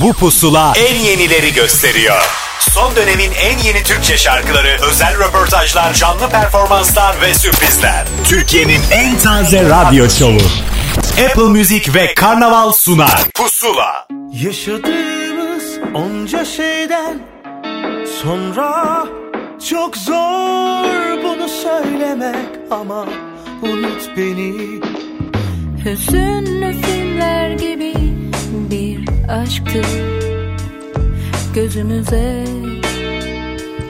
Bu pusula en yenileri gösteriyor. Son dönemin en yeni Türkçe şarkıları, özel röportajlar, canlı performanslar ve sürprizler. Türkiye'nin en taze radyo şovu. Apple Music ve Karnaval sunar. Pusula. Yaşadığımız onca şeyden sonra çok zor bunu söylemek ama unut beni. Hüzünlü filmler gibi bir aşktı Gözümüze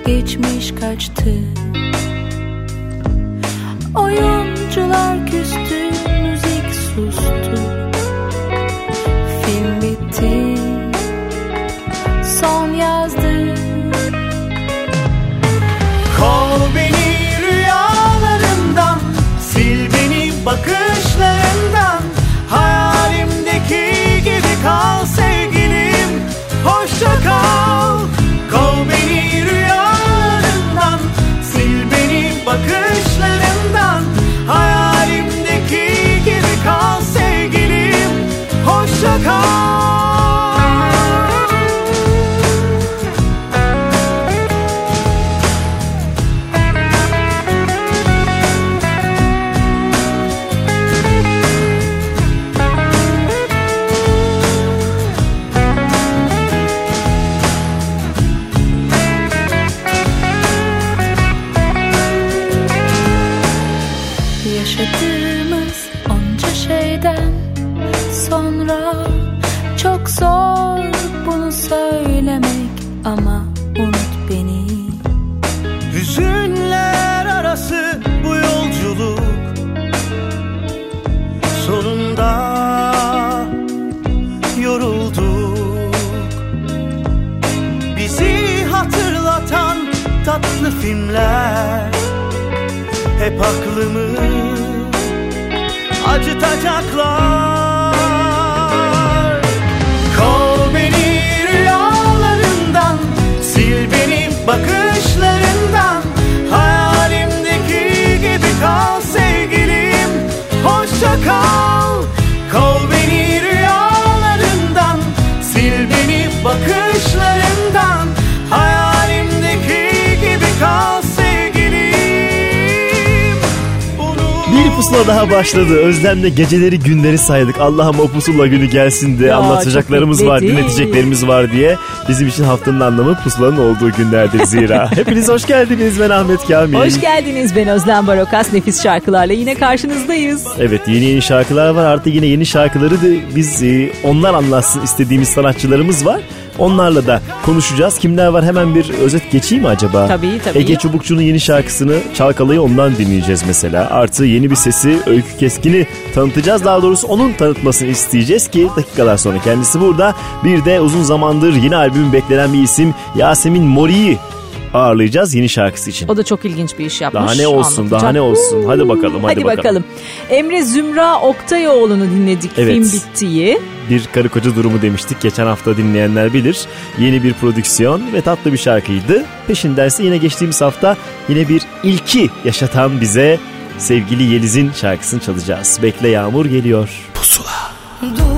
geçmiş kaçtı. Oyuncular küstü, müzik sustu. Film bitti, pusula daha başladı. Özlem'le geceleri günleri saydık. Allah'ım o pusula günü gelsin de Ya, anlatacaklarımız var, dinleteceklerimiz var diye. Bizim için haftanın anlamı pusulanın olduğu günlerdir zira. Hepiniz hoş geldiniz. Ben Ahmet Kamil. Hoş geldiniz ben Özlem Barokas nefis şarkılarla yine karşınızdayız. Evet yeni yeni şarkılar var. Artık yine yeni şarkıları da biz e, onlar anlatsın istediğimiz sanatçılarımız var. Onlarla da konuşacağız. Kimler var hemen bir özet geçeyim mi acaba? Tabii, tabii. Ege Çubukçu'nun yeni şarkısını Çalkalayı ondan dinleyeceğiz mesela. Artı yeni bir sesi Öykü Keskin'i tanıtacağız. Daha doğrusu onun tanıtmasını isteyeceğiz ki dakikalar sonra kendisi burada. Bir de uzun zamandır yeni albüm beklenen bir isim Yasemin Mori'yi ağırlayacağız yeni şarkısı için. O da çok ilginç bir iş yapmış. Daha ne olsun, anlatacak. daha ne olsun. Hadi bakalım, hadi bakalım. bakalım. Emre Zümra Oktayoğlu'nu dinledik Evet. film bittiği. bir karı koca durumu demiştik. Geçen hafta dinleyenler bilir. Yeni bir prodüksiyon ve tatlı bir şarkıydı. Peşindense yine geçtiğimiz hafta yine bir ilki yaşatan bize sevgili Yeliz'in şarkısını çalacağız. Bekle Yağmur geliyor. Pusula. Dur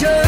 Major.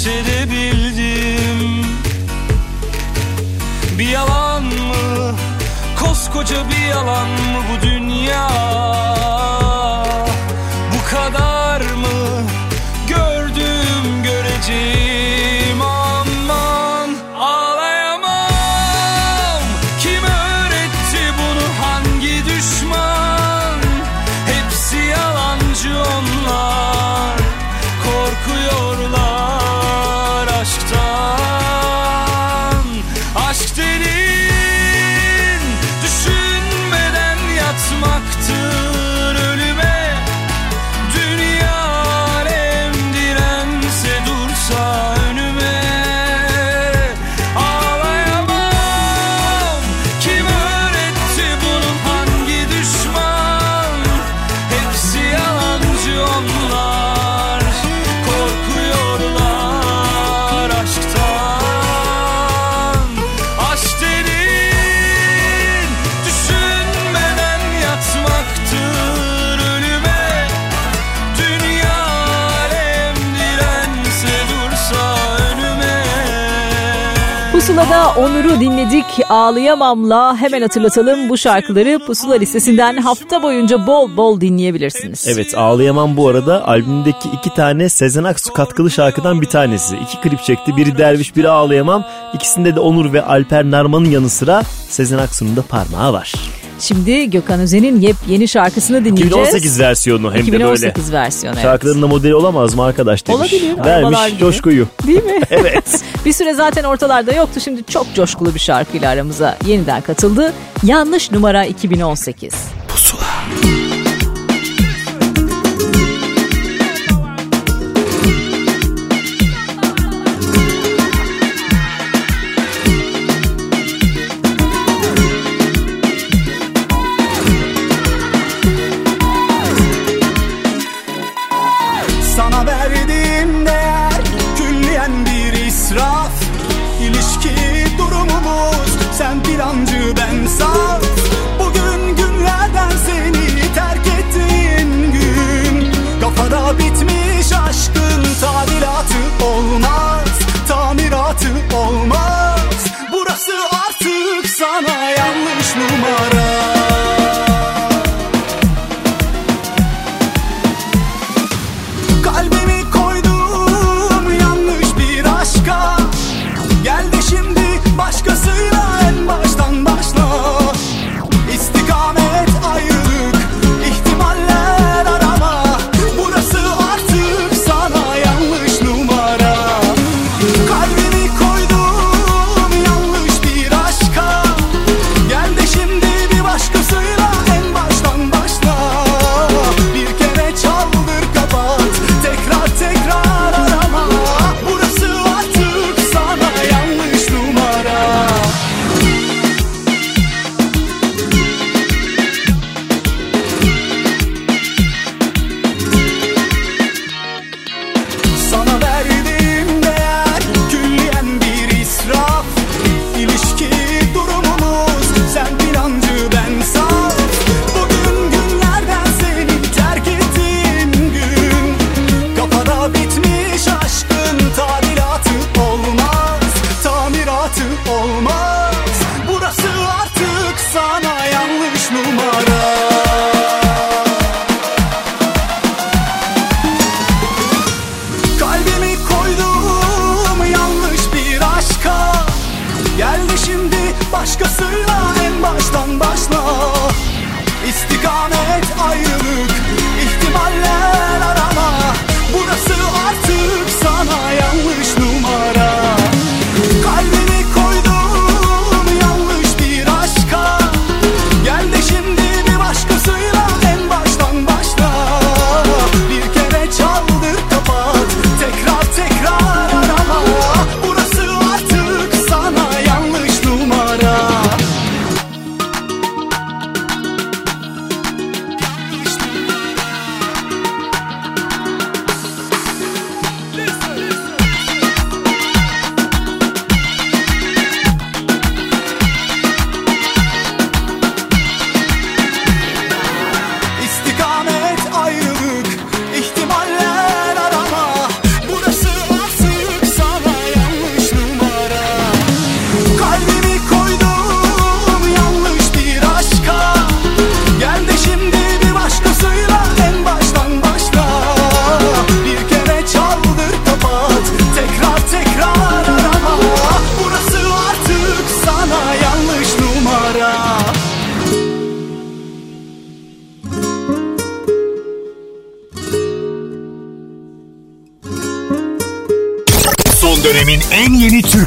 hissedebildim Bir yalan mı? Koskoca bir yalan mı bu dünya? Onur'u dinledik. Ağlayamam'la hemen hatırlatalım bu şarkıları Pusula listesinden hafta boyunca bol bol dinleyebilirsiniz. Evet Ağlayamam bu arada albümdeki iki tane Sezen Aksu katkılı şarkıdan bir tanesi. İki klip çekti. Biri Derviş biri Ağlayamam. İkisinde de Onur ve Alper Narman'ın yanı sıra Sezen Aksu'nun da parmağı var. Şimdi Gökhan Özen'in yepyeni şarkısını dinleyeceğiz. 2018 versiyonu hem 2018 de böyle. 2018 versiyonu evet. Şarkılarının da modeli olamaz mı arkadaş demiş. Olabilir, Vermiş gibi. coşkuyu. Değil mi? Evet. bir süre zaten ortalarda yoktu. Şimdi çok coşkulu bir şarkıyla aramıza yeniden katıldı. Yanlış numara 2018.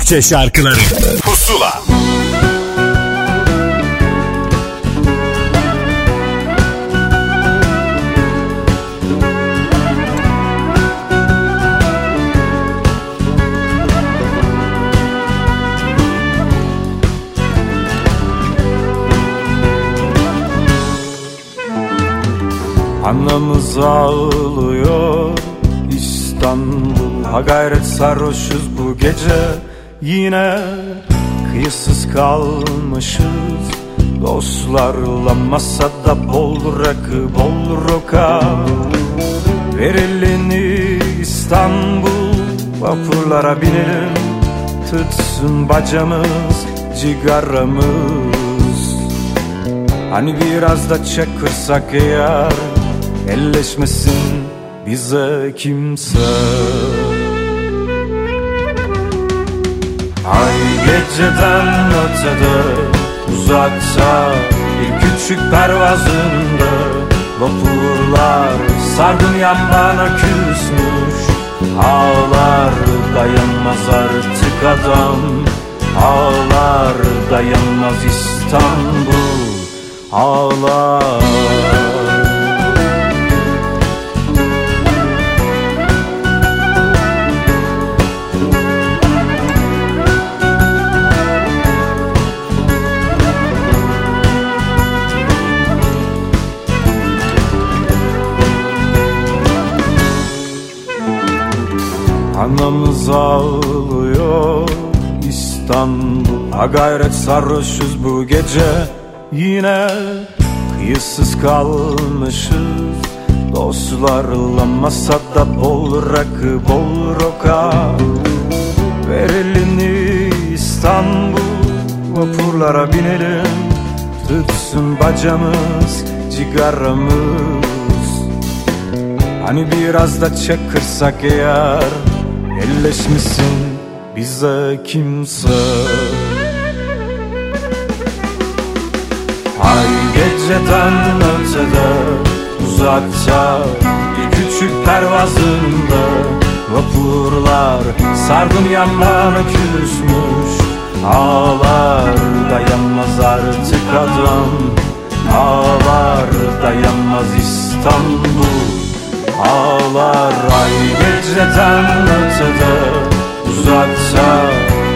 Türkçe şarkıları. Pusula. Anamız ağlıyor İstanbul. Ha gayret sarhoşuz bu gece Yine kıyısız kalmışız. Dostlarla masada bol rakı bol roka. Ver elini İstanbul Vapurlara binelim. Tütsün bacamız, cigaramız. Hani biraz da çakırsak eğer Elleşmesin bize kimse Ay geceden ötede uzakta Bir küçük pervazında Vapurlar sargın yan bana küsmüş Ağlar dayanmaz artık adam Ağlar dayanmaz İstanbul Ağlar Anamız ağlıyor İstanbul Ha gayret sarhoşuz bu gece. Yine kıyısız kalmışız. Dostlarla masada bol rakı bol roka. Ver elini İstanbul Vapurlara binelim. Tütsün bacamız Cigaramız. Hani biraz da çakırsak eğer Elleşmesin bize kimse. Ay geceden ötede uzakta Bir küçük pervazında Vapurlar sardım yanlarına küsmüş. Ağlar dayanmaz artık adam Ağlar dayanmaz İstanbul. Ağlar ay geceden Uzakta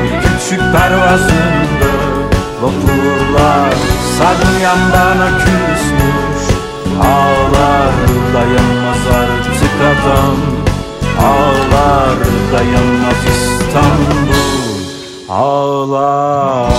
bir küçük pervazında Vapurlar sardım yandan küsmüş Ağlar dayanmaz artık adam Ağlar dayanmaz İstanbul Ağlar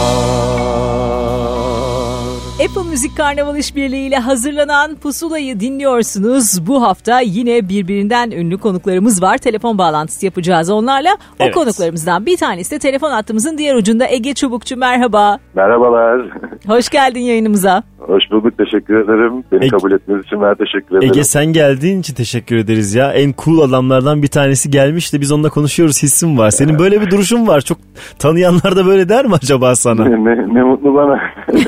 Apple Müzik Karnaval İşbirliği ile hazırlanan Pusula'yı dinliyorsunuz. Bu hafta yine birbirinden ünlü konuklarımız var. Telefon bağlantısı yapacağız onlarla. O Evet. konuklarımızdan bir tanesi de telefon hattımızın diğer ucunda Ege Çubukçu. Merhaba. Merhabalar. Hoş geldin yayınımıza. Hoş bulduk. Teşekkür ederim. Beni Ege- kabul ettiğiniz için ben teşekkür ederim. Ege sen geldiğin için teşekkür ederiz ya. En cool adamlardan bir tanesi gelmiş de biz onunla konuşuyoruz hissim var. Senin böyle bir duruşun var. Çok tanıyanlar da böyle der mi acaba sana? ne, ne, ne mutlu bana.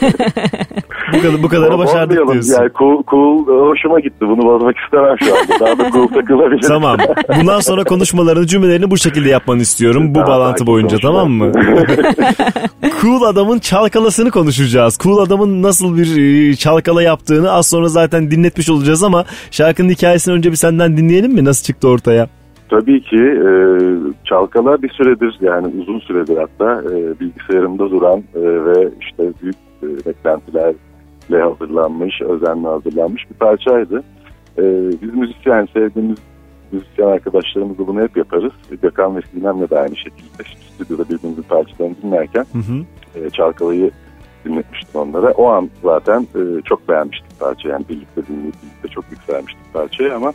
bu kadar bu kadarı başardık diyorsun. Yani cool, cool hoşuma gitti. Bunu bozmak istemem şu anda. Daha da cool takılabilir. Tamam. Bundan sonra konuşmalarını, cümlelerini bu şekilde yapmanı istiyorum. Bu Daha bağlantı boyunca konuşma. tamam mı? cool adamın çalkalasını konuşacağız. Cool adamın nasıl bir e, çalkala yaptığını az sonra zaten dinletmiş olacağız ama şarkının hikayesini önce bir senden dinleyelim mi? Nasıl çıktı ortaya? Tabii ki e, Çalkala bir süredir yani uzun süredir hatta e, bilgisayarımda duran e, ve işte büyük e, beklentilerle hazırlanmış, özenle hazırlanmış bir parçaydı. E, biz müzisyen, sevdiğimiz müzisyen arkadaşlarımızla bunu hep yaparız. Gökhan ve Sinem'le de aynı şekilde stüdyoda birbirimizin parçalarını dinlerken Hı hı. e, Çalkalay'ı dinletmiştim onlara. O an zaten e, çok beğenmiştik parçayı. Yani birlikte dinleyip birlikte çok yükselmiştik parçayı ama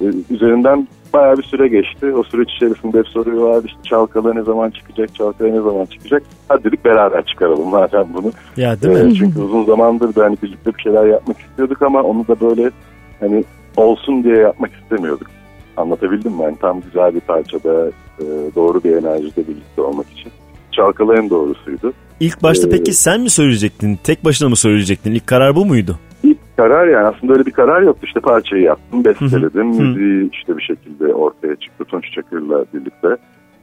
e, üzerinden bayağı bir süre geçti. O süreç içerisinde hep soruyorlardı işte Çalkala ne zaman çıkacak, Çalkala ne zaman çıkacak. Hadi dedik beraber çıkaralım madem bunu. Ya değil E, mi? çünkü uzun zamandır da hani birlikte bir şeyler yapmak istiyorduk ama onu da böyle hani olsun diye yapmak istemiyorduk. Anlatabildim mi? Yani tam güzel bir parçada e, doğru bir enerjide birlikte olmak için. Çalkala en doğrusuydu. İlk başta Ee, peki sen mi söyleyecektin? Tek başına mı söyleyecektin? İlk karar bu muydu? Karar yani aslında öyle bir karar yoktu. İşte parçayı yaptım, besteledim. Hı hı. Müziği işte bir şekilde ortaya çıktı. Tunç Çakır'la birlikte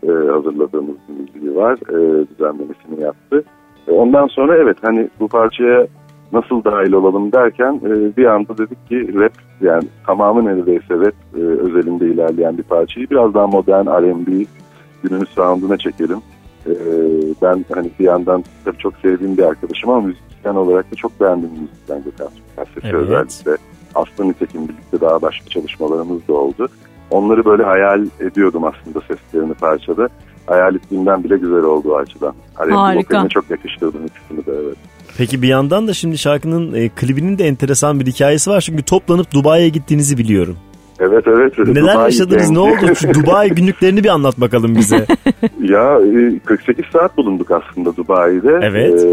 e, hazırladığımız bir müziği var. E, düzenlemesini yaptı. E, ondan sonra evet hani bu parçaya nasıl dahil olalım derken e, bir anda dedik ki rap yani tamamı neredeyse rap e, özelinde ilerleyen bir parçayı biraz daha modern R&B günümüz sound'una çekelim. E, ben hani bir yandan tabii çok sevdiğim bir arkadaşım ama müzisyen olarak da çok beğendiğim müzisyen Gökhan Türkmen sesi Evet. özellikle. Aslı Nitekim birlikte daha başka çalışmalarımız da oldu. Onları böyle hayal ediyordum aslında seslerini parçada. Hayal ettiğimden bile güzel oldu o açıdan. Harika. çok yakıştırdım ikisini de evet. Peki bir yandan da şimdi şarkının e, klibinin de enteresan bir hikayesi var. Çünkü toplanıp Dubai'ye gittiğinizi biliyorum. Evet evet. Neler Dubai yaşadınız Gang. ne oldu? Şu Dubai günlüklerini bir anlat bakalım bize. Ya e, 48 saat bulunduk aslında Dubai'de. Evet. E,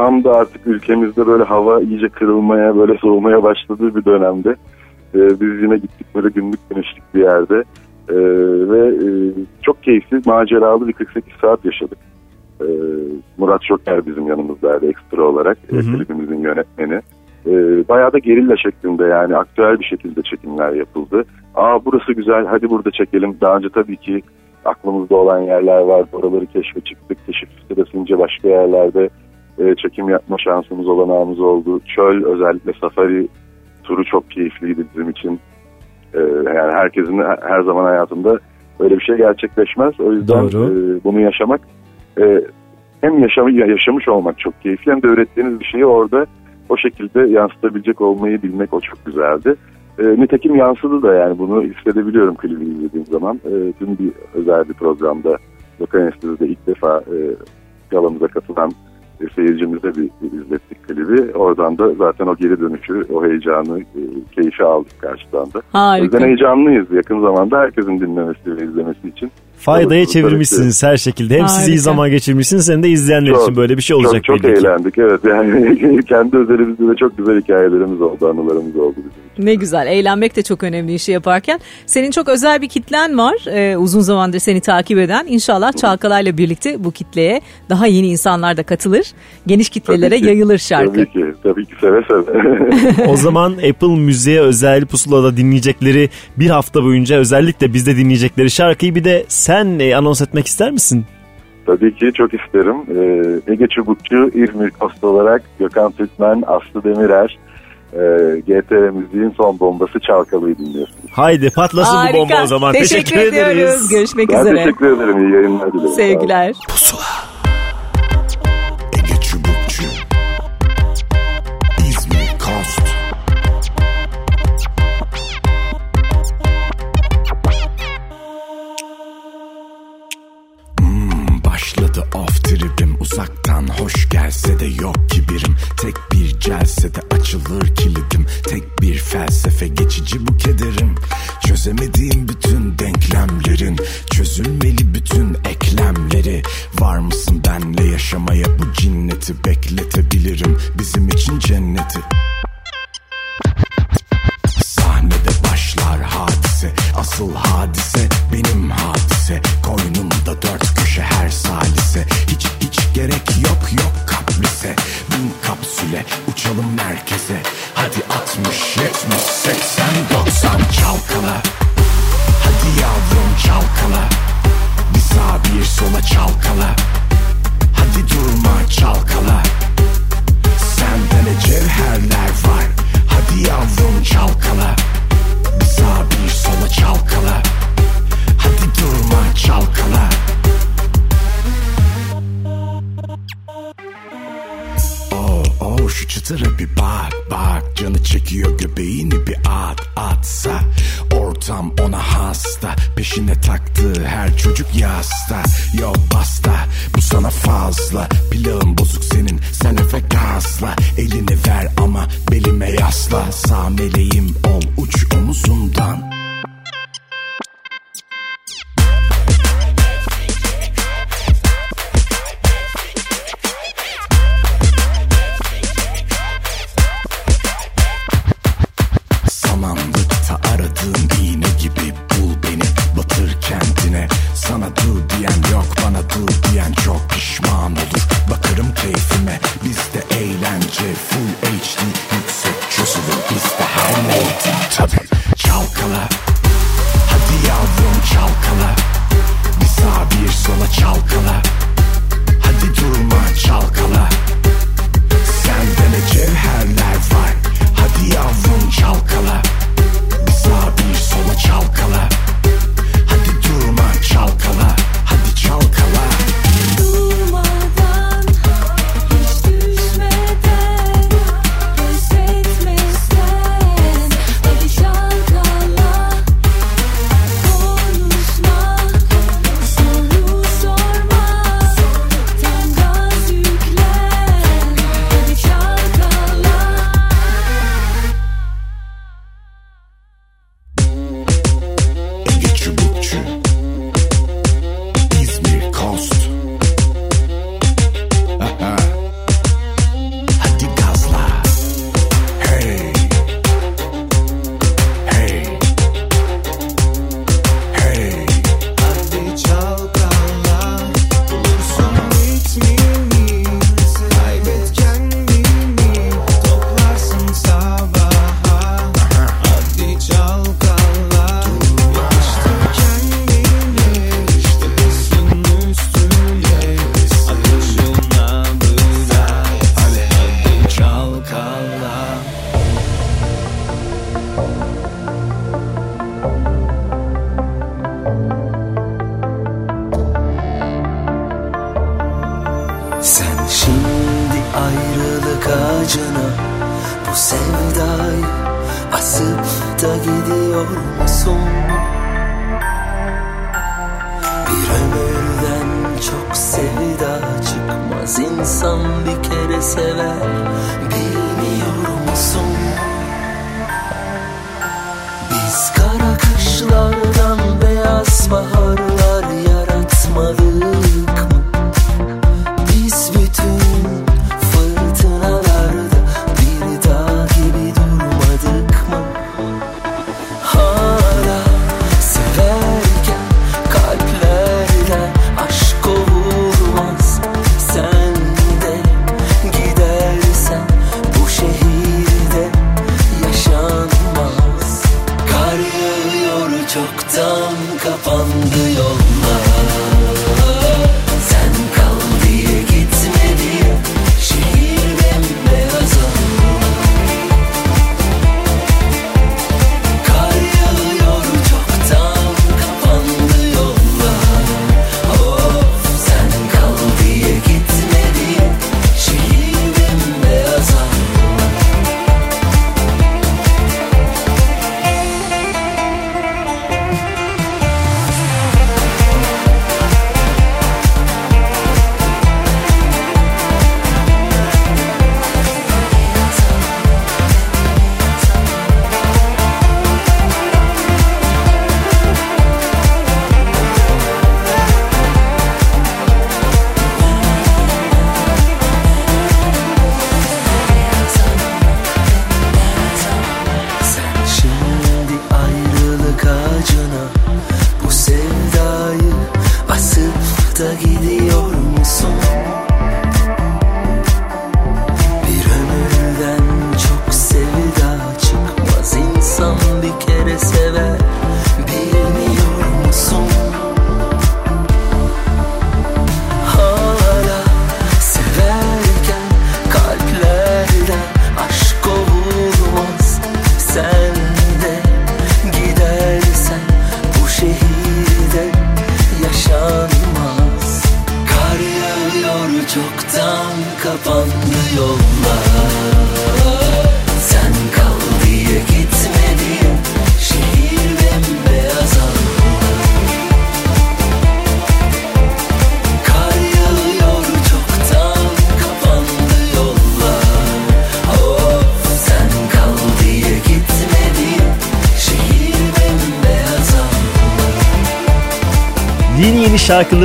tam da artık ülkemizde böyle hava iyice kırılmaya böyle soğumaya başladığı bir dönemde. E, biz yine gittik böyle günlük güneşlik bir yerde. E, ve e, çok keyifli maceralı bir 48 saat yaşadık. E, Murat Şoker bizim yanımızdaydı ekstra olarak. e, Hı hı. klibimizin yönetmeni. E, bayağı da gerilla şeklinde yani aktüel bir şekilde çekimler yapıldı. Aa burası güzel hadi burada çekelim. Daha önce tabii ki aklımızda olan yerler vardı. Oraları keşfe çıktık. Keşif sırasınca başka yerlerde e, çekim yapma şansımız olanağımız oldu. Çöl özellikle safari turu çok keyifliydi bizim için. E, yani herkesin he- her zaman hayatında öyle bir şey gerçekleşmez. O yüzden Doğru. e, bunu yaşamak e, hem yaşamı, yaşamış olmak çok keyifli hem de öğrettiğiniz bir şeyi orada o şekilde yansıtabilecek olmayı bilmek o çok güzeldi. E, nitekim yansıdı da yani bunu hissedebiliyorum klibi izlediğim zaman. E, dün bir özel bir programda Lokal Enstitü'de ilk defa e, galamıza katılan seyircimize bir, bir izlettik klibi. Oradan da zaten o geri dönüşü, o heyecanı, e, keyfi aldık karşıdan da. O yüzden Harika. heyecanlıyız yakın zamanda herkesin dinlemesi ve izlemesi için. Faydaya Tabii, çevirmişsiniz her şekilde. Hem siz iyi Harika. zaman geçirmişsiniz hem de izleyenler Çok, için böyle bir şey olacak Çok, çok eğlendik evet. Yani kendi özelimizde de çok güzel hikayelerimiz oldu, anılarımız oldu bizim. Ne güzel. Eğlenmek de çok önemli işi yaparken. Senin çok özel bir kitlen var. Ee, uzun zamandır seni takip eden. İnşallah Çalkalay'la birlikte bu kitleye daha yeni insanlar da katılır. Geniş kitlelere Tabii ki, yayılır şarkı. Tabii ki, tabii ki seve seve. O zaman Apple Müziğe özel pusulada dinleyecekleri bir hafta boyunca özellikle bizde dinleyecekleri şarkıyı bir de sen e, anons etmek ister misin? tabii ki çok isterim. Ee, Ege Çubukçu, İzmir Kost olarak Gökhan Türkmen, Aslı Demirer, e, GTR Müziğin son bombası Çalkalı'yı dinliyorsunuz. Haydi patlasın bu bomba o zaman. Teşekkür, Teşekkür, ediyoruz. ederiz. Görüşmek Ben üzere. teşekkür ederim. İyi yayınlar dilerim. Sevgiler. Ege uzaktan hoş gelse de yok kibirim. Tek bir celsede açılır kilidim. Tek bir felsefe geçici bu kederim. Çözemediğim bütün denklemlerin Çözülmeli bütün eklemleri. Var mısın benle yaşamaya bu cinneti Bekletebilirim. Bizim için cenneti. Sahnede başlar hadise Asıl hadise benim hadise. Koynumda dört köşe her salise Hiç hiç gerek yok yok kaprise Bin kapsüle uçalım merkeze. Hadi 60, 70, 80, 90 çalkala. Hadi yavrum çalkala. Bir sağa bir sola çalkala. Hadi durma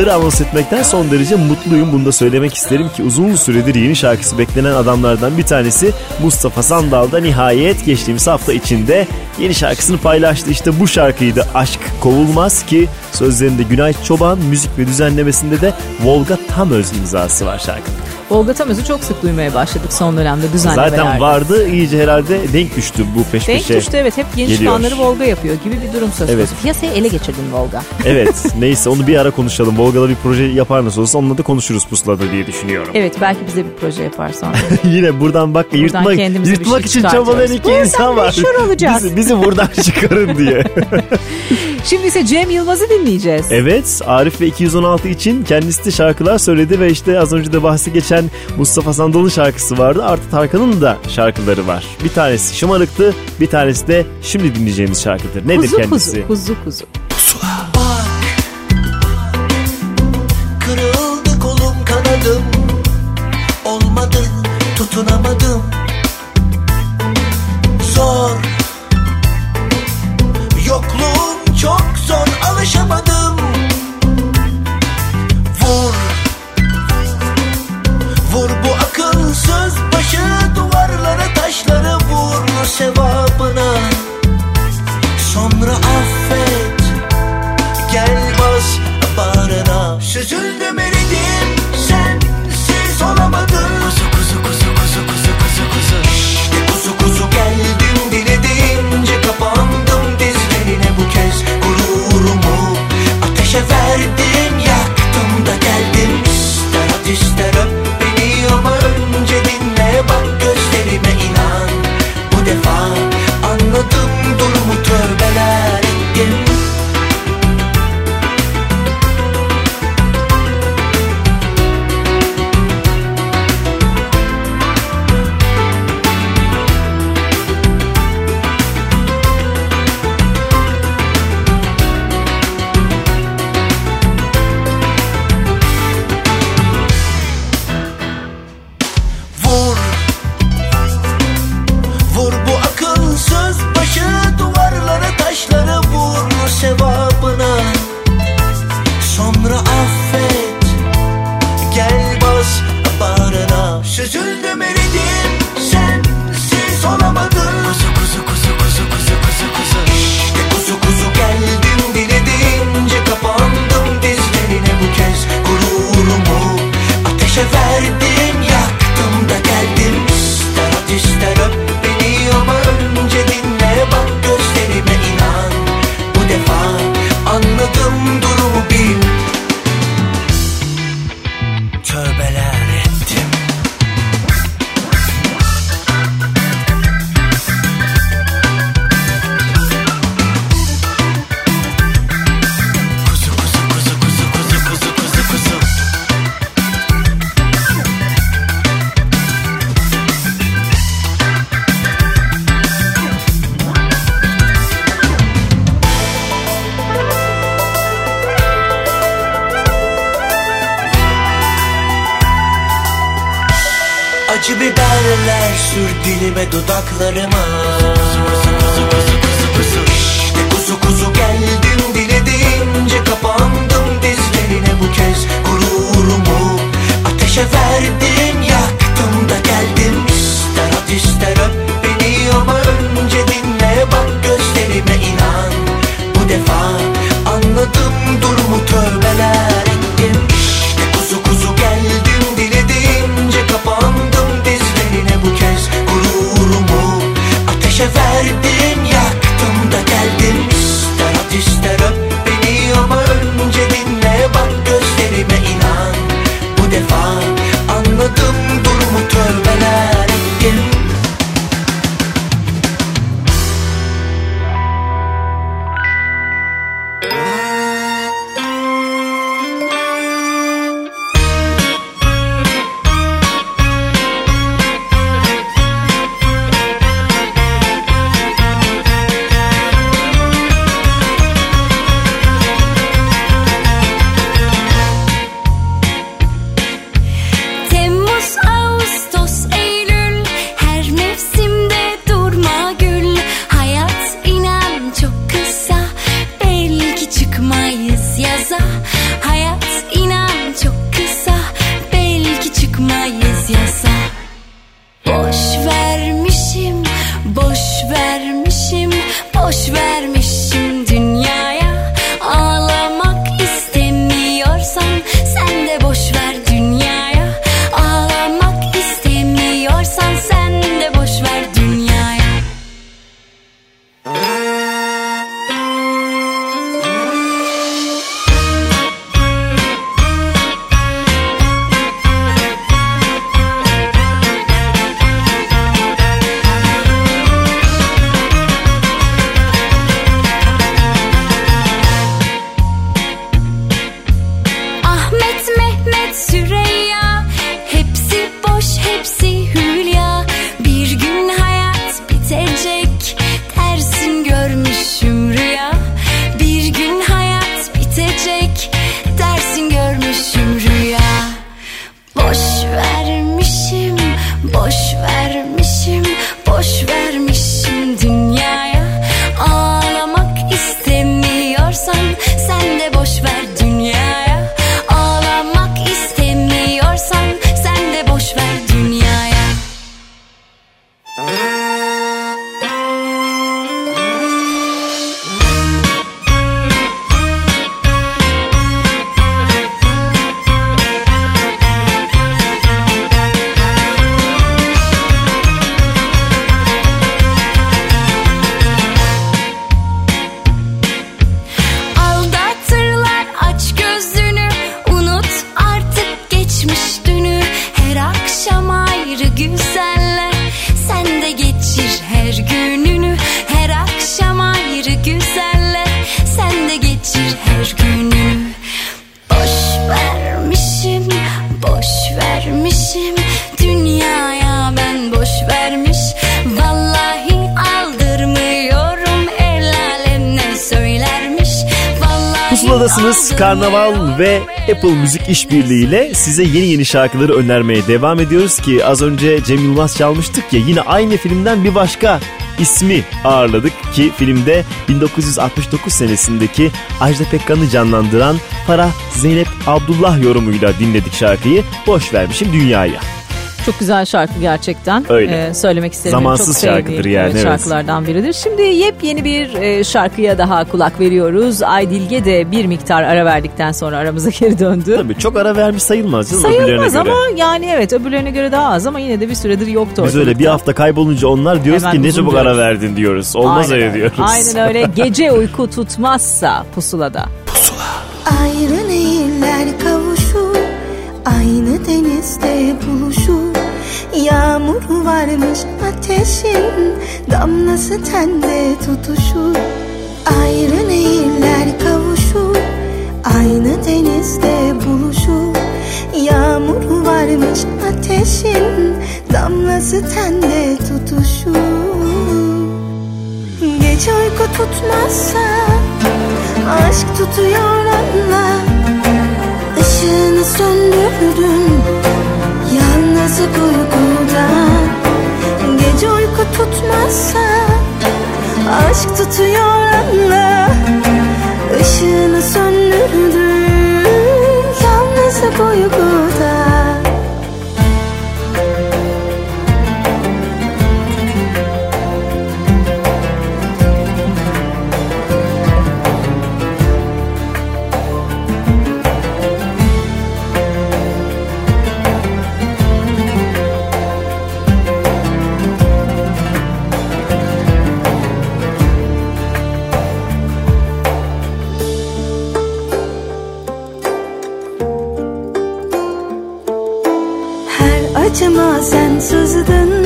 şarkıları anons etmekten son derece mutluyum. Bunu da söylemek isterim ki uzun süredir yeni şarkısı beklenen adamlardan bir tanesi Mustafa Sandal da nihayet geçtiğimiz hafta içinde yeni şarkısını paylaştı. İşte bu şarkıydı Aşk Kovulmaz ki sözlerinde Günay Çoban, müzik ve düzenlemesinde de Volga Tamöz imzası var şarkının. Volga Tamöz'ü çok sık duymaya başladık son dönemde düzenlemelerde. Zaten vardı iyice herhalde denk düştü bu peş Denk peşe. düştü evet hep genç geliyor. fanları Volga yapıyor gibi bir durum söz Evet. konusu. Piyasayı ele geçirdin Volga. Evet neyse onu bir ara konuşalım. Volga'da bir proje yapar nasıl olsa onunla da konuşuruz pusulada diye düşünüyorum. Evet belki bize bir proje yapar sonra. Yine buradan bak yırtmak, kendimize bir yırtmak şey için çabalayan iki Buradan insan var. olacağız. Bizi, bizi buradan çıkarın diye. Şimdi ise Cem Yılmaz'ı dinleyeceğiz. evet Arif ve 216 için kendisi de şarkılar söyledi ve işte az önce de bahsi geçen Mustafa Sandal'ın şarkısı vardı. Artı Tarkan'ın da şarkıları var. Bir tanesi şımarıktı bir tanesi de şimdi dinleyeceğimiz şarkıdır. Nedir kuzu kendisi? kuzu kuzu kuzu. Kırıldı kolum kanadım Olmadı tutunamadım Zor Yokluğum çok zor alışamadım sevabına. Sonra affet Gel bas bağrına. Süzüldüm eridim Radyo'dasınız. Karnaval ve Apple Müzik işbirliğiyle size yeni yeni şarkıları önermeye devam ediyoruz ki az önce Cem Yılmaz çalmıştık ya yine aynı filmden bir başka ismi ağırladık ki filmde 1969 senesindeki Ajda Pekkan'ı canlandıran Farah Zeynep Abdullah yorumuyla dinledik şarkıyı. Boş vermişim dünyaya. Çok güzel şarkı gerçekten. Öyle. Ee, söylemek isterim. Zamansız Çok sevdiğim, şarkıdır yani, evet. Şarkılardan biridir. Şimdi yepyeni bir e, şarkıya daha kulak veriyoruz. Aydilge de bir miktar ara verdikten sonra aramıza geri döndü. Tabii çok ara vermiş sayılmaz. canım Sayılmaz göre. ama yani evet öbürlerine göre daha az ama yine de bir süredir yoktu Biz ortalıkta. öyle bir hafta kaybolunca onlar diyoruz Hemen ki ne çabuk diyoruz. ara verdin diyoruz. Olmaz Aynen öyle diyoruz. Aynen öyle. Gece uyku tutmazsa pusulada. Ayrı nehirler kavuşur Aynı denizde buluşur Yağmuru varmış ateşin Damlası tende tutuşur Ayrı nehirler kavuşur Aynı denizde buluşur Yağmuru varmış ateşin Damlası tende tutuşur Gece uyku tutmazsa Aşk tutuyor anla Işığını söndürdün Yalnızlık uyku tutmazsa Aşk tutuyor anla. Işığını söndürdün Yalnızlık uykudan acıma sen sızdın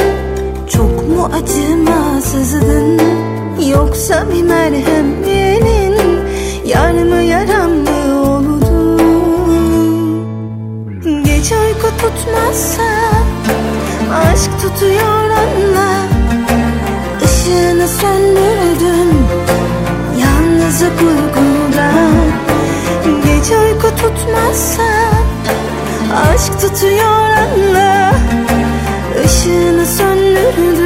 Çok mu acıma sızdın Yoksa bir merhem yerin Yar mı yaram mı oldu? Gece uyku tutmazsa Aşk tutuyor anla. Işığını söndürdün Yalnızlık uykudan Gece uyku tutmazsa Aşk tutuyor anla Işığını söndürdün.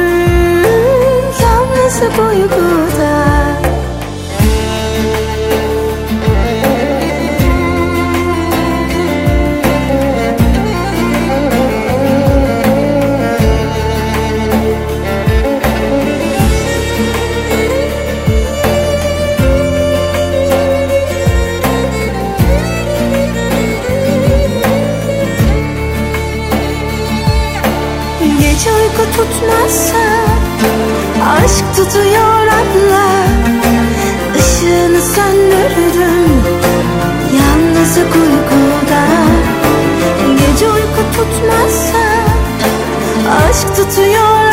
Yalnızlık uykuda tutmazsa Aşk tutuyor anla Işığını söndürdün Yalnızlık uykuda. Gece uyku tutmazsa Aşk tutuyor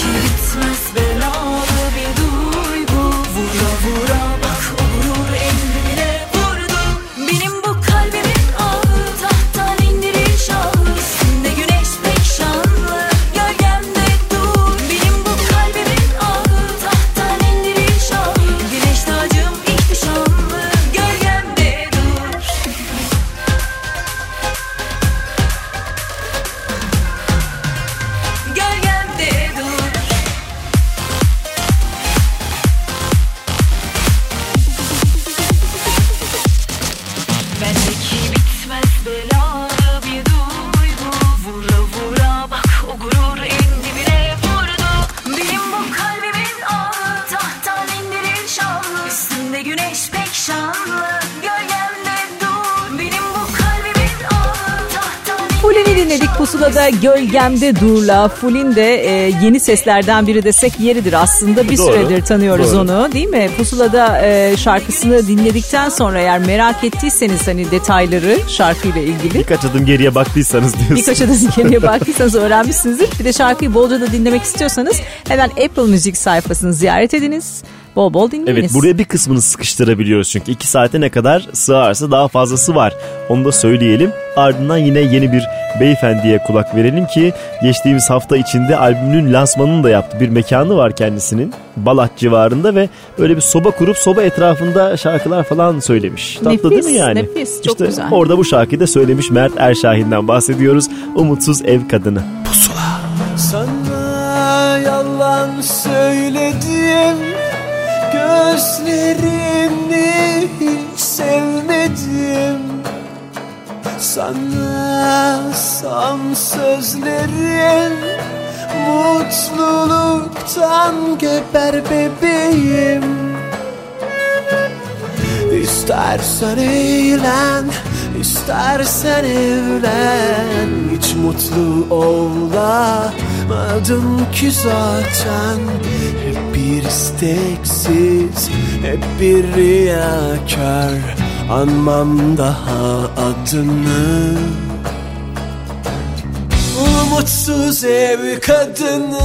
Bendeki bitmez belalı gölgemde durla. Fulin de e, yeni seslerden biri desek yeridir aslında. Bir Doğru, süredir tanıyoruz doğru. onu değil mi? Pusulada e, şarkısını dinledikten sonra eğer merak ettiyseniz hani detayları şarkıyla ilgili. Birkaç adım geriye baktıysanız diyorsun. Birkaç adım geriye baktıysanız öğrenmişsinizdir. Bir de şarkıyı bolca da dinlemek istiyorsanız hemen Apple Müzik sayfasını ziyaret ediniz. Bol bol dinleyiniz. Evet buraya bir kısmını sıkıştırabiliyoruz çünkü iki saate ne kadar sığarsa daha fazlası var. Onu da söyleyelim. Ardından yine yeni bir beyefendiye kulak verelim ki geçtiğimiz hafta içinde albümünün lansmanını da yaptı. Bir mekanı var kendisinin Balat civarında ve böyle bir soba kurup soba etrafında şarkılar falan söylemiş. Tatlı Nefis, değil mi yani? nefis, çok işte güzel. Orada bu şarkıyı da söylemiş Mert Erşahin'den bahsediyoruz. Umutsuz ev kadını. Sana yalan söyledim Gözlerini hiç sevmedim. Sana son sözlerim Mutluluktan geber bebeğim. İstersen eğlen, istersen evlen. Hiç mutlu olamadın ki zaten. Hep bir isteksiz, hep bir riyakar. Anmam daha adını. Umutsuz ev kadını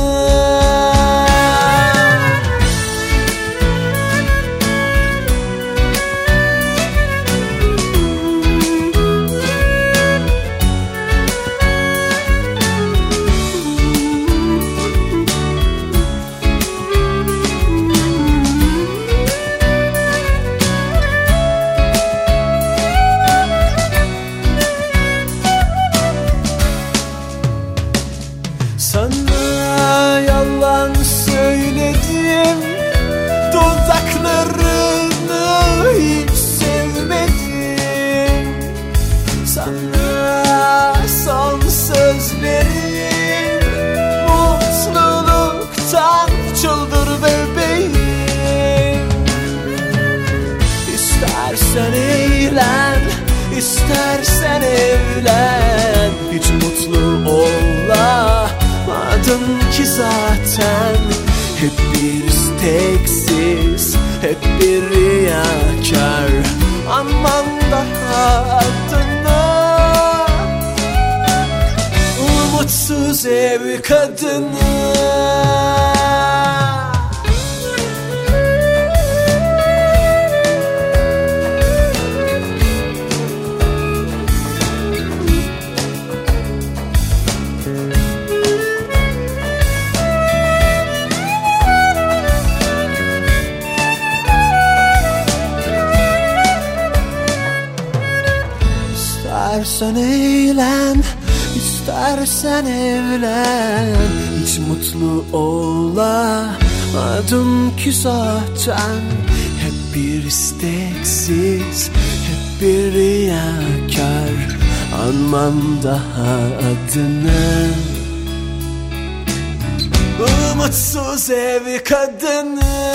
istersen evlen. Hiç mutlu olamadın ki zaten. Hep bir isteksiz, hep bir riyakar. Aman daha adına Umutsuz ev kadını İstersen eğlen, istersen evlen. Hiç mutlu olamadın ki zaten Hep bir isteksiz, hep bir riyakar. Anmam daha adını. Umutsuz ev kadını.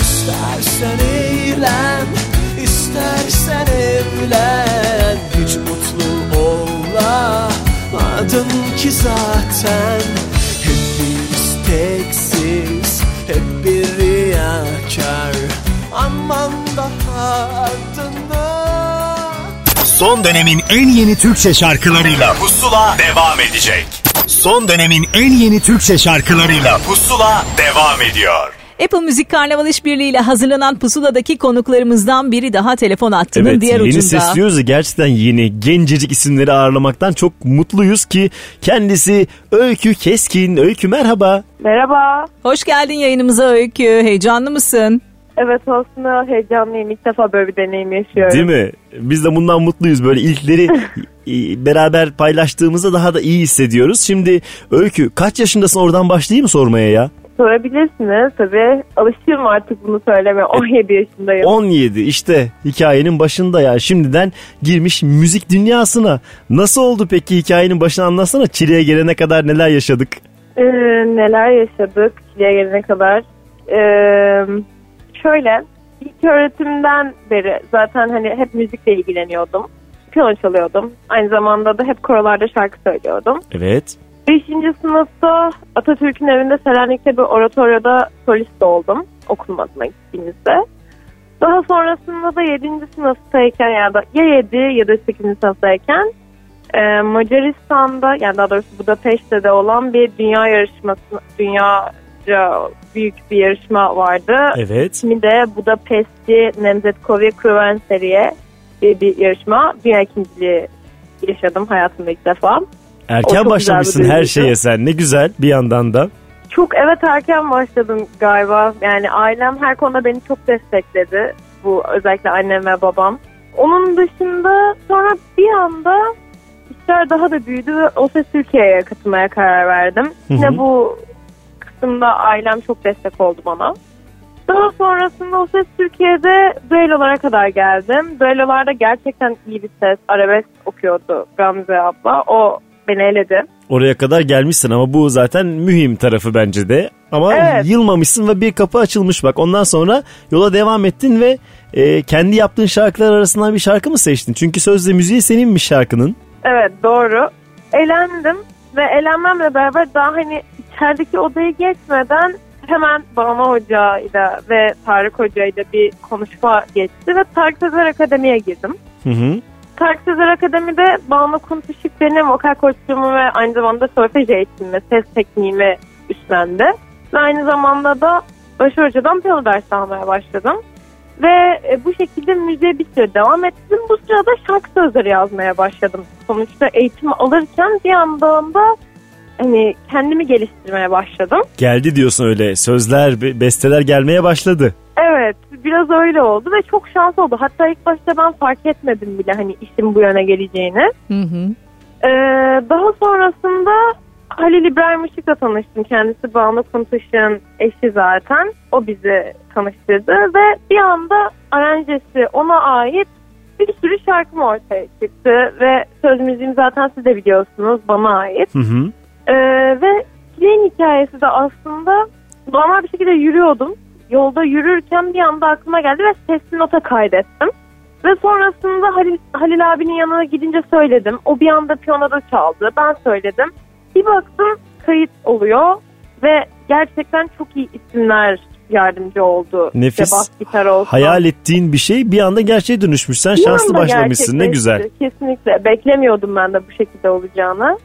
İstersen eğlen, istersen evlen Hiç mutlu olamadın ki zaten Hep bir isteksiz Hep bir riyakar Aman daha ardında Son dönemin en yeni Türkçe şarkılarıyla Pusula devam edecek. Son dönemin en yeni Türkçe şarkılarıyla Pusula devam ediyor. Apple Müzik Karnaval İşbirliği ile hazırlanan Pusula'daki konuklarımızdan biri daha telefon hattının Evet diğer yeni ucunda. ses diyoruz ya gerçekten yeni gencecik isimleri ağırlamaktan çok mutluyuz ki kendisi Öykü Keskin. Öykü merhaba. Merhaba. Hoş geldin yayınımıza Öykü. Heyecanlı mısın? Evet aslında heyecanlıyım. İlk defa böyle bir deneyim yaşıyorum. Değil mi? Biz de bundan mutluyuz. Böyle ilkleri beraber paylaştığımızda daha da iyi hissediyoruz. Şimdi Öykü kaç yaşındasın oradan başlayayım mı sormaya ya? Sorabilirsiniz tabii. Alışığım artık bunu söylemeye. 17 yaşındayım. 17 işte hikayenin başında ya şimdiden girmiş müzik dünyasına. Nasıl oldu peki hikayenin başını anlatsana Çile'ye gelene kadar neler yaşadık? Ee, neler yaşadık Çile'ye gelene kadar. Ee, şöyle ilk öğretimden beri zaten hani hep müzikle ilgileniyordum. Piyano çalıyordum. Aynı zamanda da hep korolarda şarkı söylüyordum. Evet. Beşinci sınıfta Atatürk'ün evinde Selanik'te bir oratoryoda solist oldum. Okunmasına gittiğimizde. Daha sonrasında da yedinci sınıftayken ya da ya yedi ya da sekizinci sınıftayken e, Macaristan'da yani daha doğrusu Budapeşte'de olan bir dünya yarışması, dünyaca büyük bir yarışma vardı. Evet. Şimdi de Budapest'i Nemzetkovi Kruven Seriye diye bir yarışma. Dünya ikinciliği yaşadım hayatımda ilk defa. Erken başlamışsın her şeye sen ne güzel bir yandan da. Çok evet erken başladım galiba. Yani ailem her konuda beni çok destekledi. Bu özellikle annem ve babam. Onun dışında sonra bir anda işler daha da büyüdü ve O Ses Türkiye'ye katılmaya karar verdim. Hı hı. Yine bu kısımda ailem çok destek oldu bana. Daha sonrasında O Ses Türkiye'de düellolara kadar geldim. Düellolarda gerçekten iyi bir ses, arabesk okuyordu Gamze abla. O beni eledi. Oraya kadar gelmişsin ama bu zaten mühim tarafı bence de. Ama Evet. yılmamışsın ve bir kapı açılmış bak. Ondan sonra yola devam ettin ve e, kendi yaptığın şarkılar arasından bir şarkı mı seçtin? Çünkü sözde müziği seninmiş şarkının. Evet doğru. Elendim ve elenmemle beraber daha hani içerideki odayı geçmeden hemen Banu Hoca ile ve Tarık Hoca ile bir konuşma geçti ve Tarık Sezer Akademi'ye girdim. Hı hı. Tarık Sezer Akademi'de Banu Kuntuşuk benim vokal koçluğumu ve aynı zamanda solfej eğitimimi, ses tekniğimi üstlendi. Ve aynı zamanda da Başı Hoca'dan piyano dersi almaya başladım. Ve e, bu şekilde müziğe bir süre devam ettim. Bu sırada şarkı sözleri yazmaya başladım. Sonuçta eğitim alırken bir yandan da hani kendimi geliştirmeye başladım. Geldi diyorsun öyle sözler, be- besteler gelmeye başladı. Evet biraz öyle oldu ve çok şans oldu. Hatta ilk başta ben fark etmedim bile hani işin bu yöne geleceğini. Ee, daha sonrasında Halil İbrahim Işık'la tanıştım. Kendisi Banu Kuntuş'un eşi zaten. O bizi tanıştırdı ve bir anda aranjesi ona ait bir sürü şarkım ortaya çıktı. Ve söz müziğim zaten siz de biliyorsunuz bana ait. Hı hı. Ee, ve Çileğin hikayesi de aslında normal bir şekilde yürüyordum. Yolda yürürken bir anda aklıma geldi ve sesli nota kaydettim. Ve sonrasında Halil, Halil abinin yanına gidince söyledim. O bir anda piyanoda çaldı. Ben söyledim. Bir baktım kayıt oluyor ve gerçekten çok iyi isimler yardımcı oldu. Nefis. İşte bas gitar olsun. Hayal ettiğin bir şey bir anda gerçeğe dönüşmüş. Sen Bir şanslı başlamışsın ne güzel. Kesinlikle. Beklemiyordum ben de bu şekilde olacağını.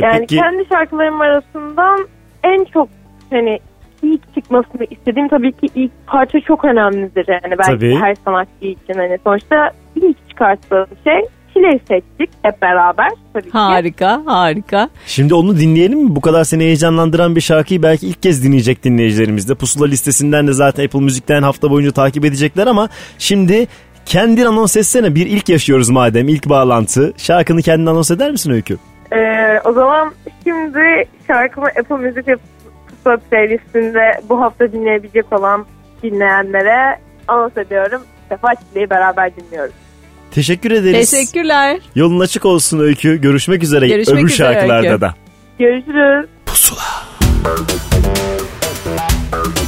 Yani peki- kendi şarkılarım arasından en çok hani ilk çıkmasını istediğim tabii ki ilk parça çok önemlidir yani belki Tabii. her sanatçı için hani sonuçta ilk çıkarttığı şey Çile'yi seçtik hep beraber tabii ki. Harika, harika. Şimdi onu dinleyelim mi? Bu kadar seni heyecanlandıran bir şarkıyı belki ilk kez dinleyecek dinleyicilerimiz de. Pusula listesinden de zaten Apple Müzik'ten hafta boyunca takip edecekler ama şimdi kendin anons etsene. Bir ilk yaşıyoruz madem. ilk bağlantı. Şarkını kendin anons eder misin Öykü? Ee, o zaman şimdi şarkımı Apple Müzik Pusula playlistinde bu hafta dinleyebilecek olan dinleyenlere anons ediyorum. Sefa Çile'yi beraber dinliyoruz. Teşekkür ederiz. Teşekkürler. Yolun açık olsun Öykü. Görüşmek üzere Görüşmek öbür üzere şarkılarda Öykü. da. Görüşürüz. en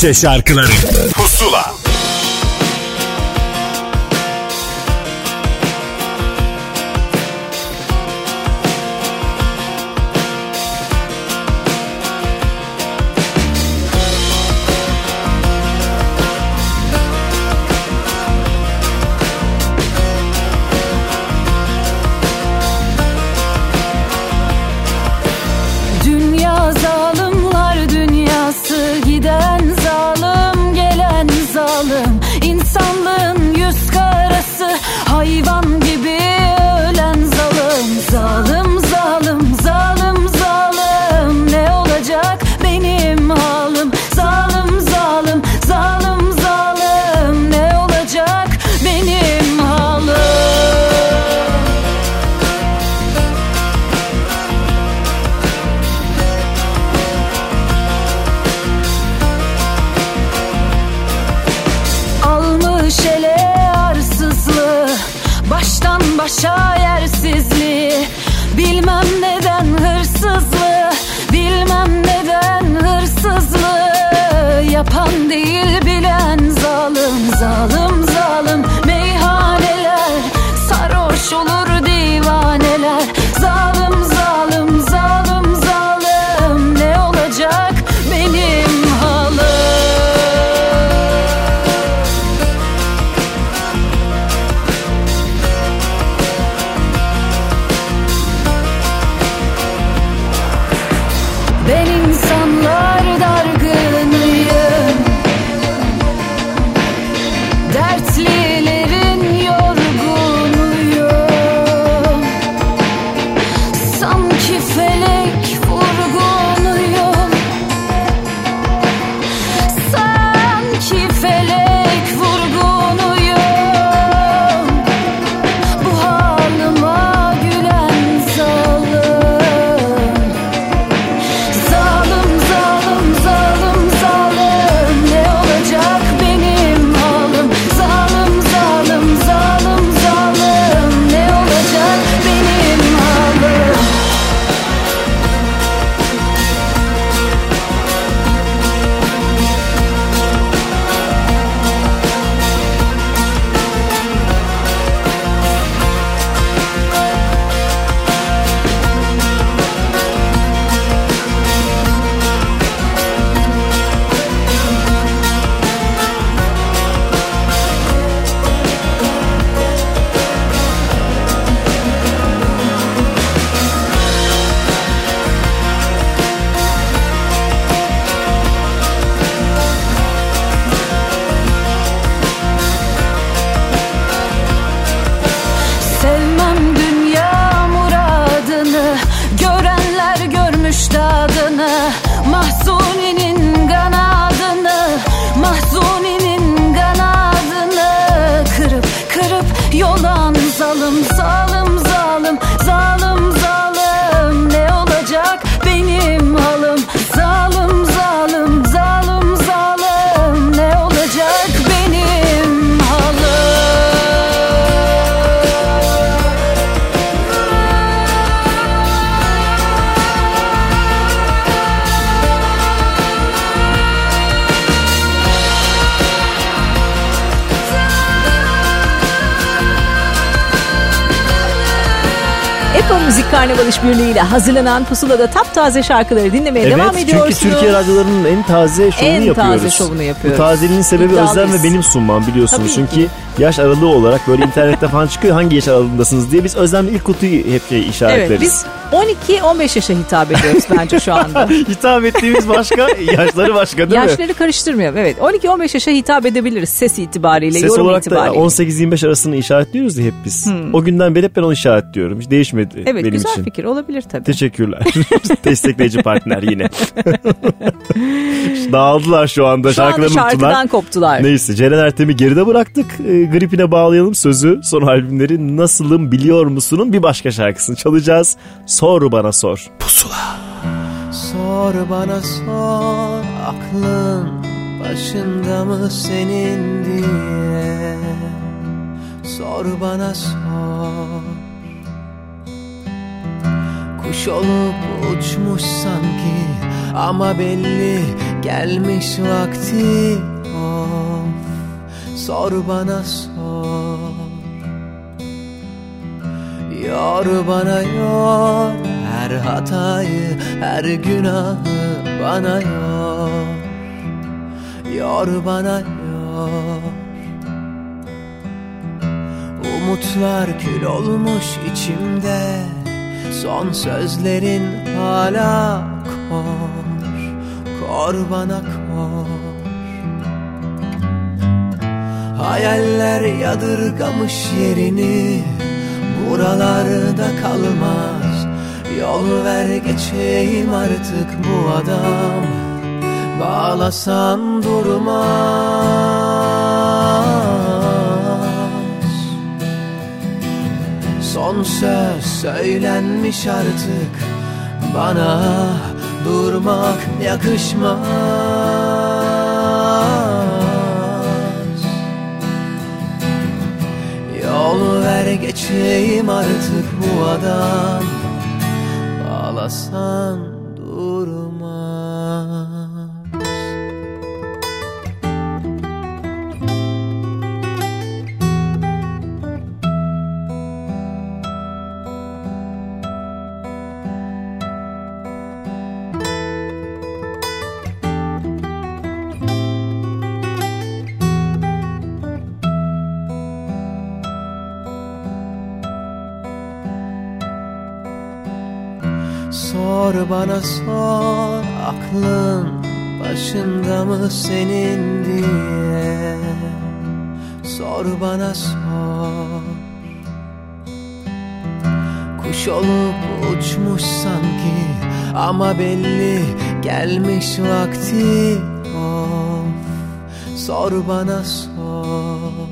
Türkçe şarkıları ile hazırlanan Pusula'da taptaze şarkıları dinlemeye Evet devam ediyorsunuz. çünkü Türkiye radyolarının en taze şovunu En yapıyoruz. taze şovunu yapıyoruz. Bu tazeliğin sebebi İddialıyız. Özlem ve benim sunmam biliyorsunuz. Tabii çünkü yaş aralığı olarak böyle internette falan çıkıyor hangi yaş aralığındasınız diye biz Özlem'le ilk kutuyu hep şey işaretleriz. Evet biz 12-15 yaşa hitap ediyoruz bence şu anda. hitap ettiğimiz başka, yaşları başka değil mi? Yaşları karıştırmayalım. Evet 12-15 yaşa hitap edebiliriz ses itibariyle, Ses yorum olarak da itibariyle. 18-25 arasını işaretliyoruz ya hep biz. Hmm. O günden beri hep ben onu işaretliyorum. Hiç değişmedi Evet benim güzel için. fikir olabilir tabii. Teşekkürler. Destekleyici partner yine. Dağıldılar şu anda. Şu anda şarkıdan unuttular. koptular. Neyse Ceren Ertem'i geride bıraktık. E, gripine bağlayalım sözü. Son albümleri Nasılım Biliyor Musun'un bir başka şarkısını çalacağız. Sor bana sor. Pusula. Sor bana sor aklın başında mı senin diye Sor bana sor Kuş olup uçmuş sanki ama belli gelmiş vakti of. Sor bana sor. Yor bana yor. Her hatayı her günahı bana yor. Yor bana yor. Umutlar kül olmuş içimde. Son sözlerin hala kor Kor bana kor Hayaller yadırgamış yerini Buralarda kalmaz. Yol ver geçeyim artık bu adam. Bağlasan durmaz. Son söz söylenmiş artık Bana durmak yakışmaz. Yol ver geçeyim artık bu adam. Bağlasan bana sor aklın başında mı senin diye. Sor bana sor. Kuş olup uçmuş sanki ama belli gelmiş vakti of. Sor bana sor.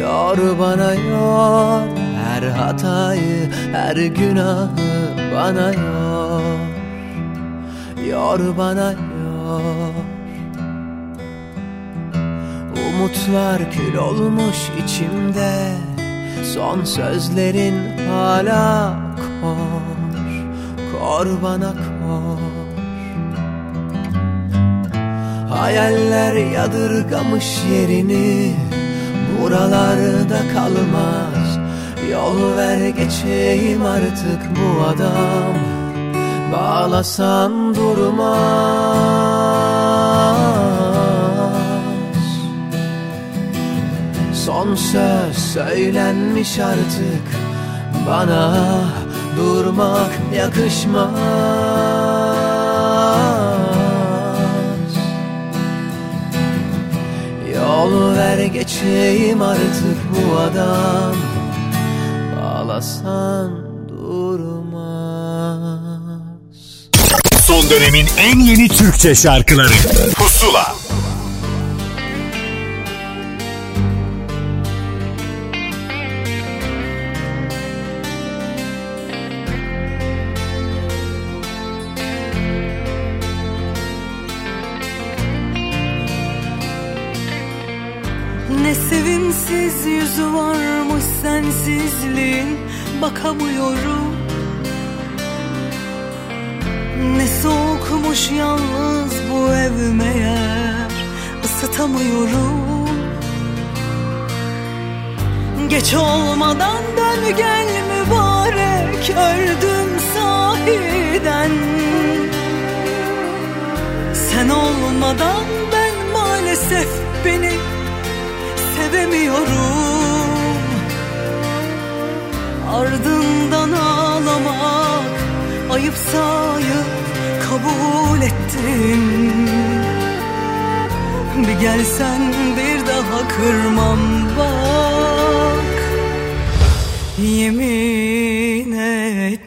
Yor bana yor her hatayı her günahı bana yor Yor bana yor Umutlar kül olmuş içimde Son sözlerin hala kor Kor bana kor. Hayaller yadırgamış yerini Buralarda kalmaz. Yol ver geçeyim artık bu adam. Bağlasan durmaz. Son söz söylenmiş artık. Bana durmak yakışmaz. Yol ver geçeyim artık bu adam. Bağlasan dönemin en yeni Türkçe şarkıları. Pusula. Ne sevimsiz yüzü varmış sensizliğin bakamıyorum ısıtamıyorum Geç olmadan dön gel mübarek öldüm sahiden. Sen olmadan ben maalesef beni sevemiyorum. Ardından ağlamak ayıp sayıp kabul ettim Bir gelsen bir daha kırmam bak. Yemin ettim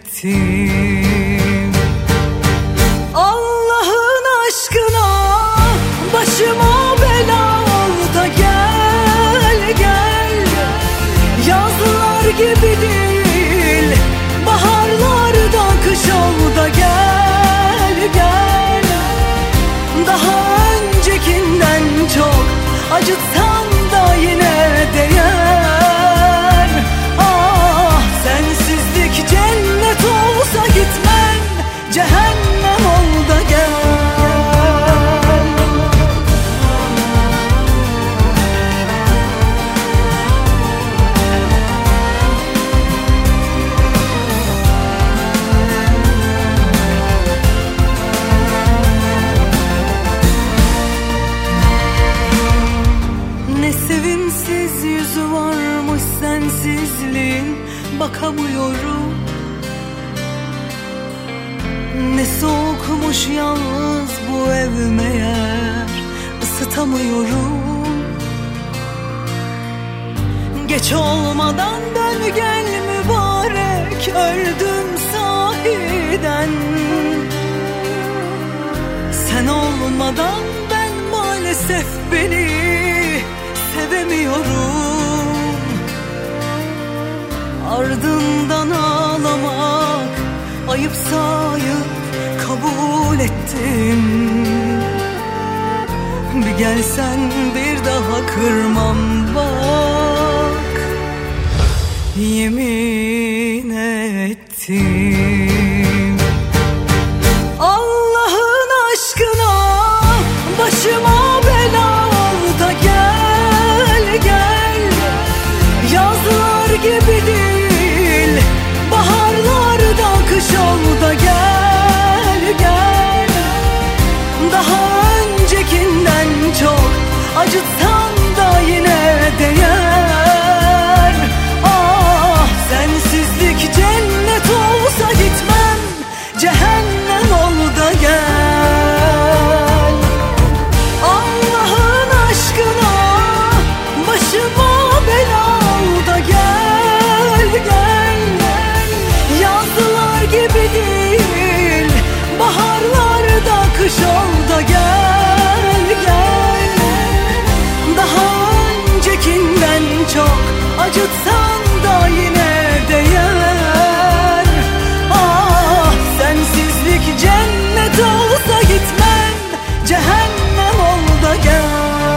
Sen olmadan ben maalesef beni sevemiyorum. Ardından ağlamak ayıp sayıp kabul ettim. Bir gelsen bir daha kırmam bak. Yemin ettim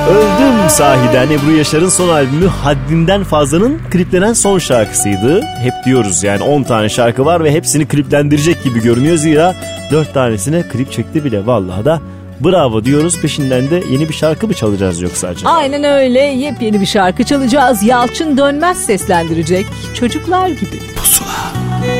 Öldüm sahiden Ebru Yaşar'ın son albümü Haddinden Fazla'nın kliplenen son şarkısıydı. Hep diyoruz yani 10 tane şarkı var ve hepsini kliplendirecek gibi görünüyor. Zira 4 tanesine klip çekti bile vallahi da bravo diyoruz. Peşinden de yeni bir şarkı mı çalacağız yoksa acaba? Aynen öyle yepyeni bir şarkı çalacağız. Yalçın Dönmez seslendirecek. Çocuklar gibi. Bende hiç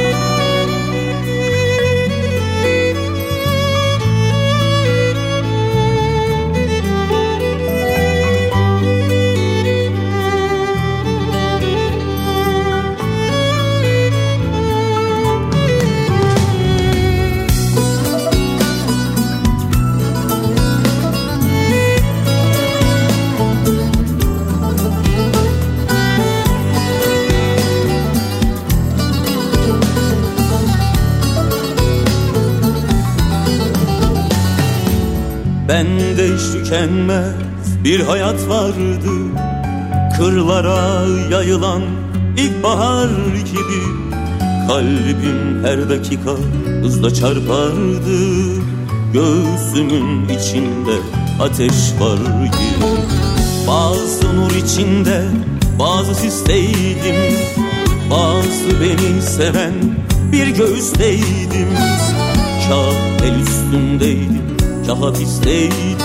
tükenmez bir hayat vardı. Kırlara yayılan ilkbahar gibi Kalbim her dakika hızla çarpardı. Göğsümün içinde ateş var gibi. Bazı nur içinde bazı sisteydim. Bazı beni seven bir göğüsteydim. Kah el üstündeydim kah hapisteydim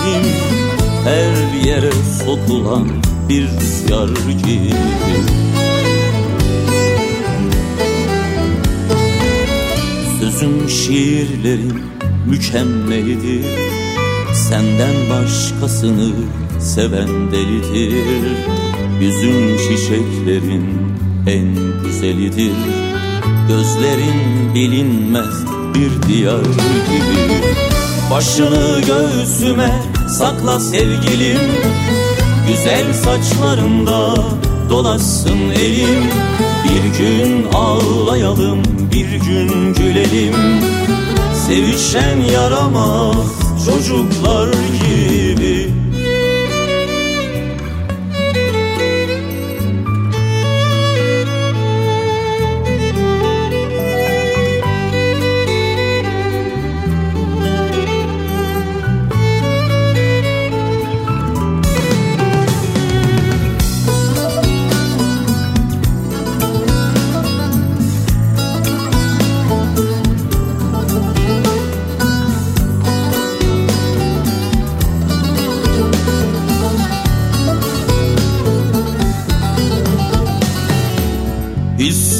Her yere sokulan bir rüzgar gibi. Sözüm şiirlerim mükemmelidir Senden başkasını seven delidir. Yüzün çiçeklerin en güzelidir Gözlerin bilinmez bir diyar gibi. Başını göğsüme sakla sevgilim Güzel saçlarında dolaşsın elim. Bir gün ağlayalım bir gün gülelim. Sevişen yaramaz çocuklar gibi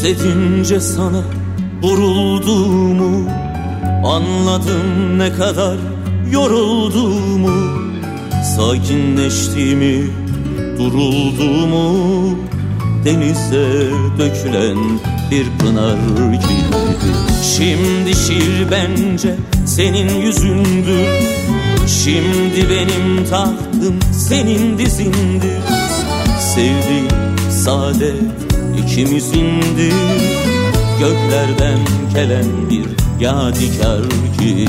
Hissedince sana vurulduğumu Anladım ne kadar yorulduğumu Sakinleştiğimi Durulduğumu denize dökülen bir pınar gibi. Şimdi şiir bence senin yüzündür. Şimdi benim tahtım senin dizindir. Sevdiğim saadet ikimizindir Göklerden gelen bir yadigar gibi.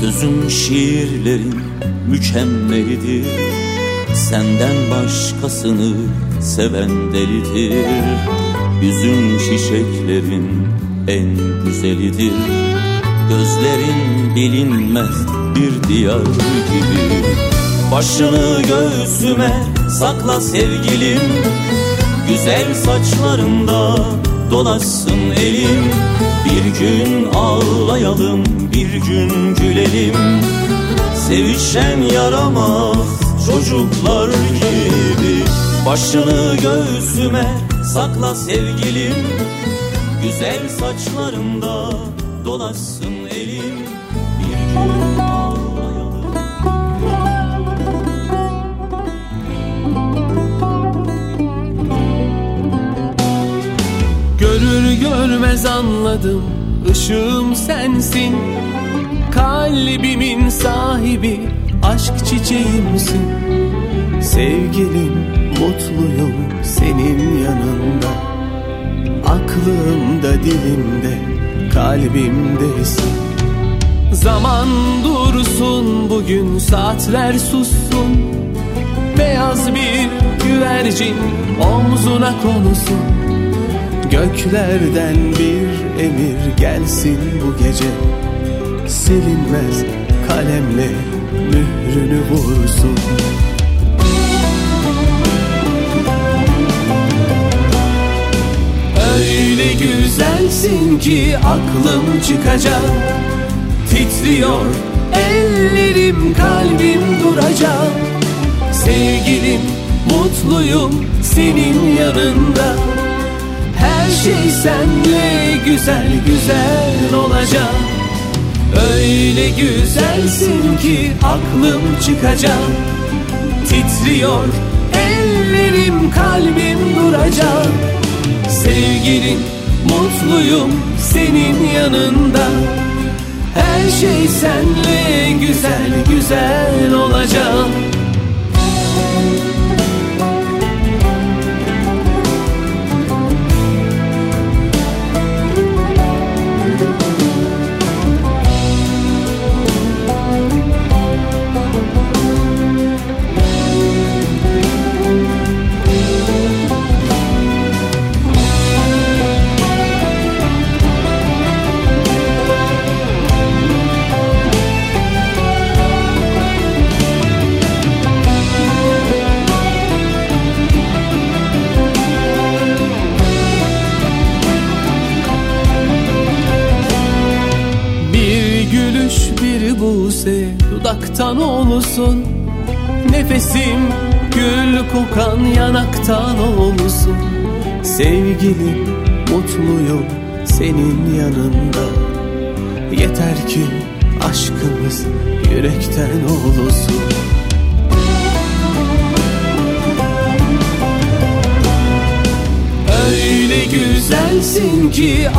Sözüm şiirlerin mükemmelidir Senden başkasını seven delidir. Yüzün çiçeklerin en güzelidir Gözlerin bilinmez bir diyar gibi Başını göğsüme sakla sevgilim. Güzel saçlarında dolaşsın elim. Bir gün ağlayalım bir gün gülelim. Sevişen yaramaz çocuklar gibi. Başını göğsüme sakla sevgilim. Güzel saçlarında dolaşsın Görmez anladım ışığım sensin. Kalbimin sahibi aşk çiçeğimsin. Sevgilim mutluyum senin yanında. Aklımda dilimde kalbimdesin. Zaman dursun bugün saatler sussun. Beyaz bir güvercin omzuna konusun Göklerden bir emir gelsin bu gece. Silinmez kalemle mührünü vursun. Öyle güzelsin ki aklım çıkacak. Titriyor ellerim kalbim duracak. Sevgilim mutluyum senin yanında şey senle güzel güzel olacak. Öyle güzelsin ki aklım çıkacak. Titriyor ellerim kalbim duracak. Sevgilim mutluyum senin yanında. Her şey senle güzel güzel olacak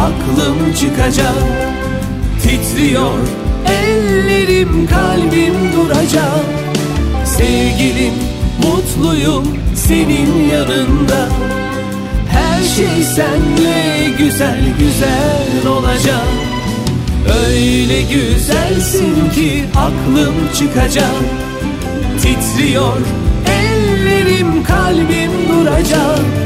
aklım çıkacak Titriyor ellerim kalbim duracak. Sevgilim mutluyum senin yanında. Her şey senle güzel güzel olacak. Öyle güzelsin ki aklım çıkacak. Titriyor ellerim kalbim duracak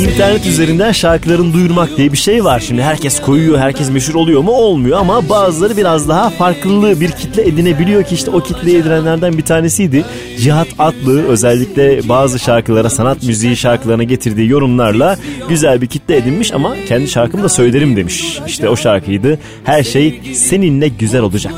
İnternet üzerinden şarkılarını duyurmak diye bir şey var. Şimdi herkes koyuyor, herkes meşhur oluyor mu? Olmuyor ama bazıları biraz daha farklı bir kitle edinebiliyor ki işte o kitleyi edinenlerden bir tanesiydi. Cihat Atlı özellikle bazı şarkılara, sanat müziği şarkılarına getirdiği yorumlarla güzel bir kitle edinmiş ama kendi şarkımı da söylerim demiş. İşte o şarkıydı. Her şey seninle güzel olacak.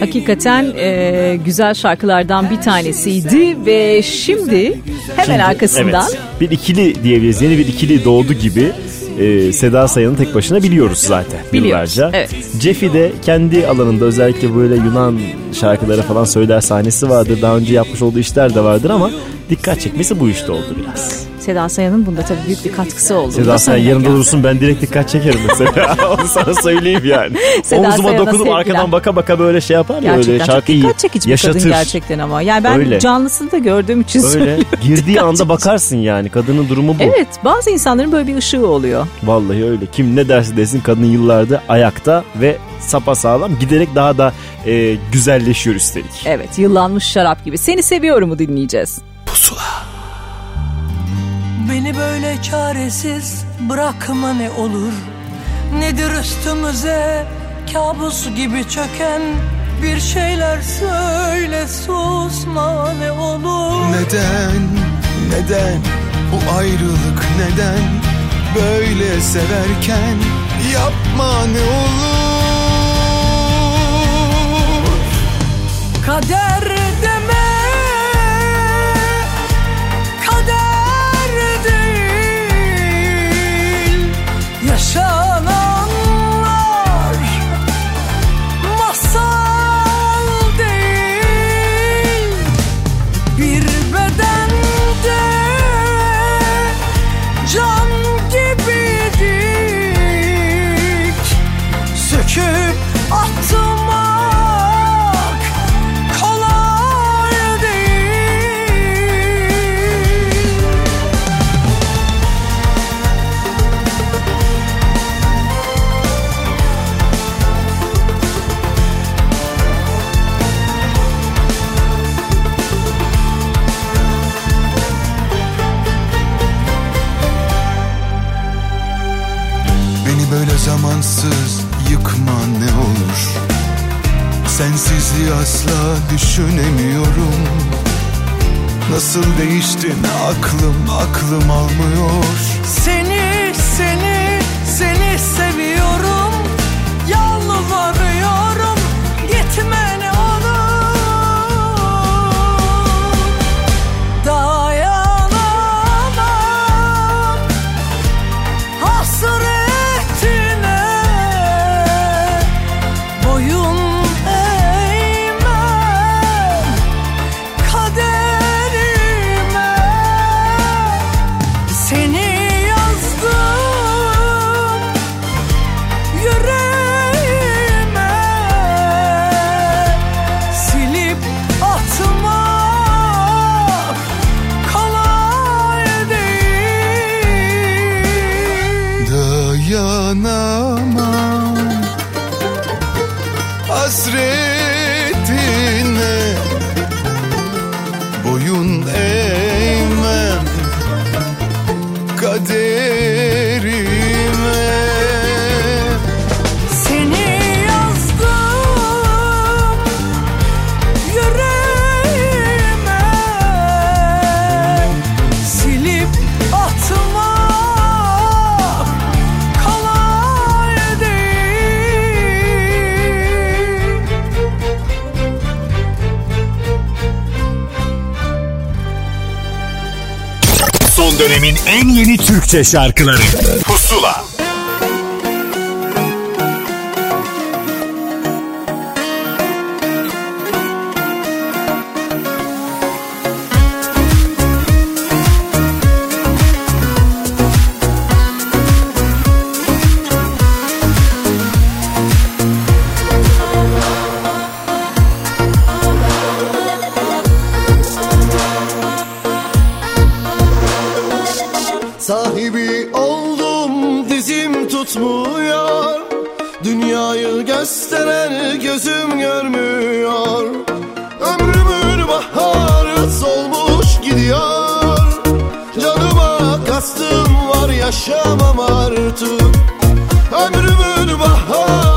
Hakikaten e, güzel şarkılardan bir tanesiydi ve şimdi hemen arkasından evet, bir ikili diyebiliriz. Yeni bir ikili doğdu gibi. e, Seda Sayan'ı tek başına biliyoruz zaten Biliyoruz, yıllarca. evet. Jeffy de kendi alanında özellikle böyle Yunan şarkıları falan söyler sahnesi vardır. Daha önce yapmış olduğu işler de vardır ama dikkat çekmesi bu işte oldu biraz. Seda Sayan'ın bunda tabii büyük bir katkısı oldu. Seda Sayan yanında durursun ben direkt dikkat çekerim mesela. Onu sana söyleyeyim yani. Seda Omzuma Sayan'a dokunup sevgiler. arkadan baka baka böyle şey yapar ya Gerçekten öyle çok şarkıyı dikkat çekici bir yaşatır. kadın gerçekten ama. Yani ben Öyle. canlısını da gördüğüm için Öyle söylüyorum. girdiği anda bakarsın yani kadının durumu bu. Evet bazı insanların böyle bir ışığı oluyor. Vallahi öyle. Kim ne derse desin kadın yıllardır ayakta ve sapasağlam giderek daha da e, güzelleşiyor üstelik. Evet yıllanmış şarap gibi. Seni seviyorumu dinleyeceğiz. Beni böyle çaresiz bırakma ne olur. Nedir üstümüze kabus gibi çöken Bir şeyler söyle susma ne olur. Neden, neden bu ayrılık neden Böyle severken yapma ne olur? Kader asla düşünemiyorum. Nasıl değiştin aklım aklım almıyor. Seni seni seni seviyorum Türkçe şarkıları tutmuyor Dünyayı gösteren gözüm görmüyor. Ömrümün baharı solmuş gidiyor. Canıma kastım var yaşamam artık. Ömrümün baharı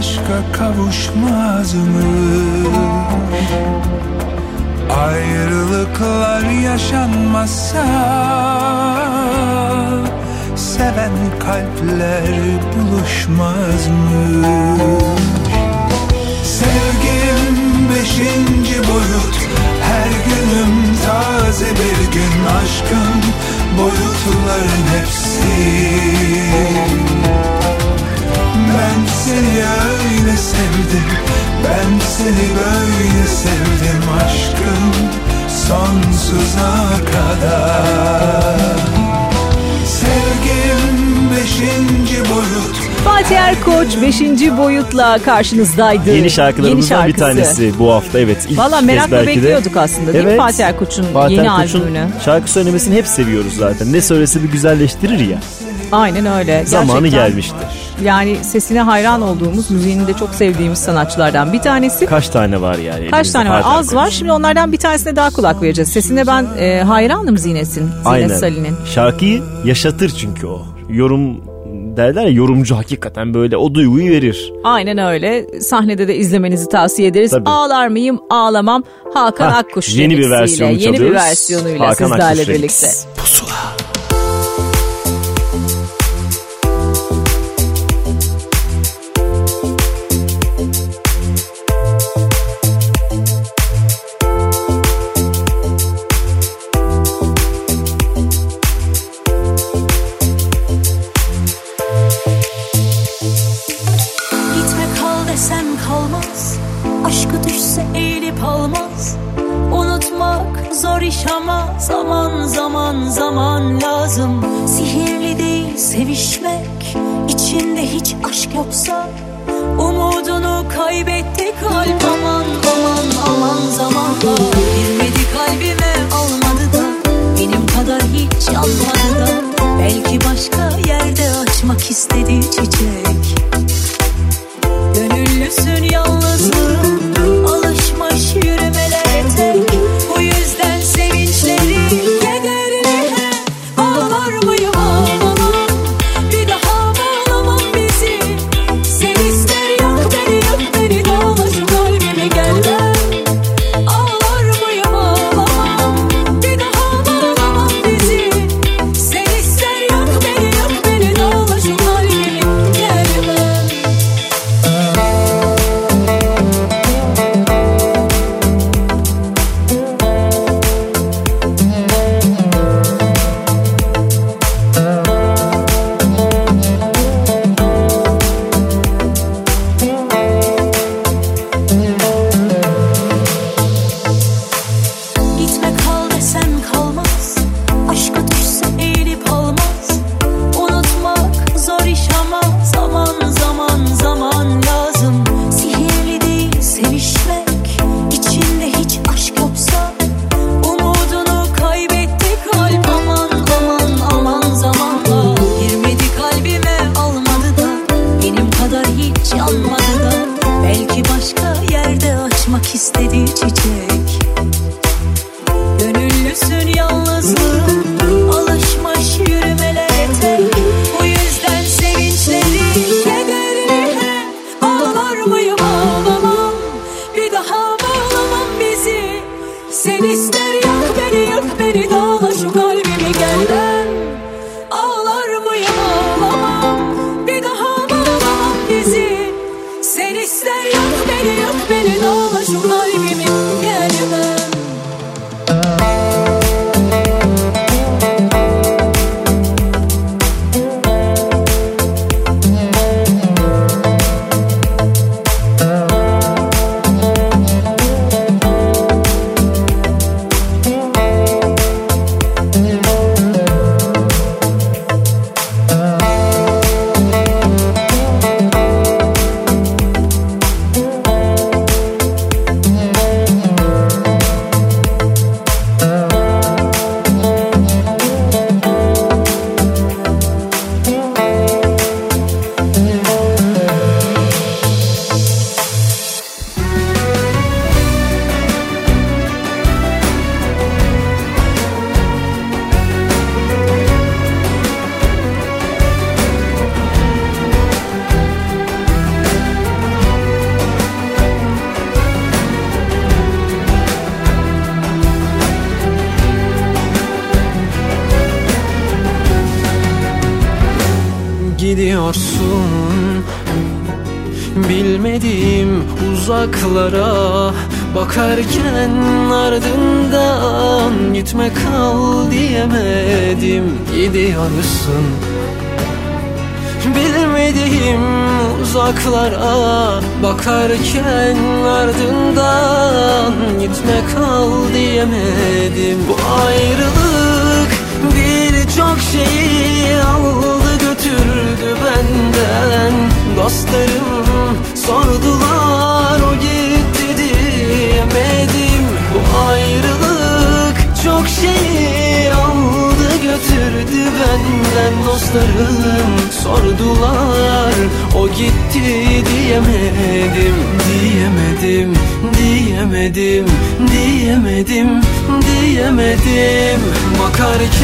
aşka kavuşmaz mı? Ayrılıklar yaşanmazsa Seven kalpler buluşmaz mı? Sevgim beşinci boyut Her günüm taze bir gün Aşkın boyutların hepsi ben seni öyle sevdim Ben seni böyle sevdim aşkım Sonsuza kadar Sevgim beşinci boyut Fatih Erkoç 5. boyutla karşınızdaydı. Yeni şarkılarımızdan bir şarkısı. tanesi bu hafta evet. ilk Valla kez merakla belki de. bekliyorduk aslında değil mi Evet. Fatih Erkoç'un Fatih yeni Erkoç'un albümünü? şarkı söylemesini hep seviyoruz zaten. Ne söylese bir güzelleştirir ya. Aynen öyle. Zamanı Gerçekten. gelmişti. Yani sesine hayran olduğumuz, müziğini de çok sevdiğimiz sanatçılardan bir tanesi. Kaç tane var yani? Kaç tane var? Az var. Şimdi onlardan bir tanesine daha kulak vereceğiz. Sesine ben e, hayranım Zinet'in. Zinet Aynen. Salih'in. Şarkıyı yaşatır çünkü o. Yorum derler ya yorumcu hakikaten böyle o duyguyu verir. Aynen öyle. Sahnede de izlemenizi tavsiye ederiz. Tabii. Ağlar mıyım? Ağlamam. Hakan Hah, Akkuş yeni bir versiyonu Yeni bir versiyonuyla Hakan sizlerle Akkuş remix. birlikte.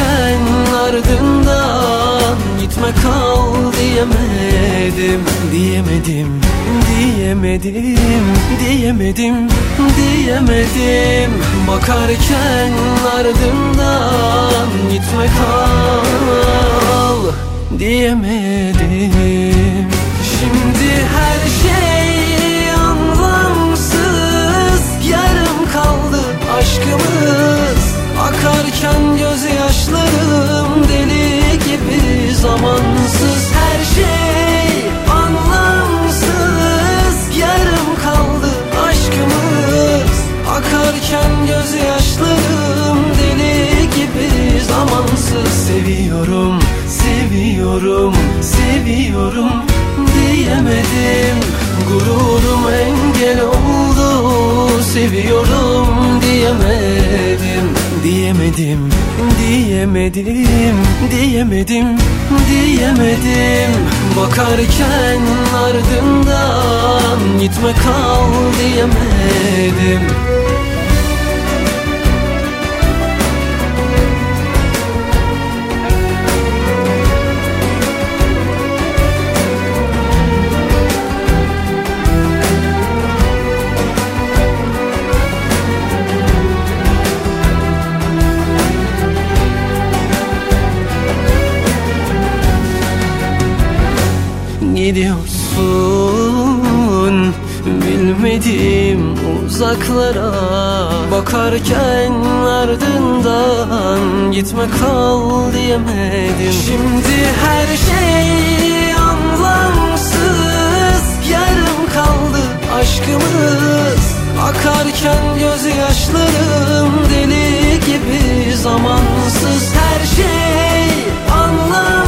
Bakarken ardından gitme kal diyemedim Diyemedim, diyemedim, diyemedim, diyemedim. Bakarken ardından gitme kal diyemedim. Şimdi her şey anlamsız Yarım kaldı aşkımız. Akarken zamansız Her şey. Anlamsız Yarım kaldı aşkımız. Akarken gözyaşlarım deli gibi zamansız. Seviyorum, seviyorum, seviyorum diyemedim. Gururum engel oldu Seviyorum diyemedim Diyemedim, diyemedim, diyemedim, diyemedim. Bakarken ardından gitme kal diyemedim Gidiyorsun bilmediğim uzaklara Bakarken ardından gitme kal diyemedim. Şimdi her şey anlamsız Yarım kaldı aşkımız. Akarken gözyaşlarım deli gibi zamansız. Her şey anlamsız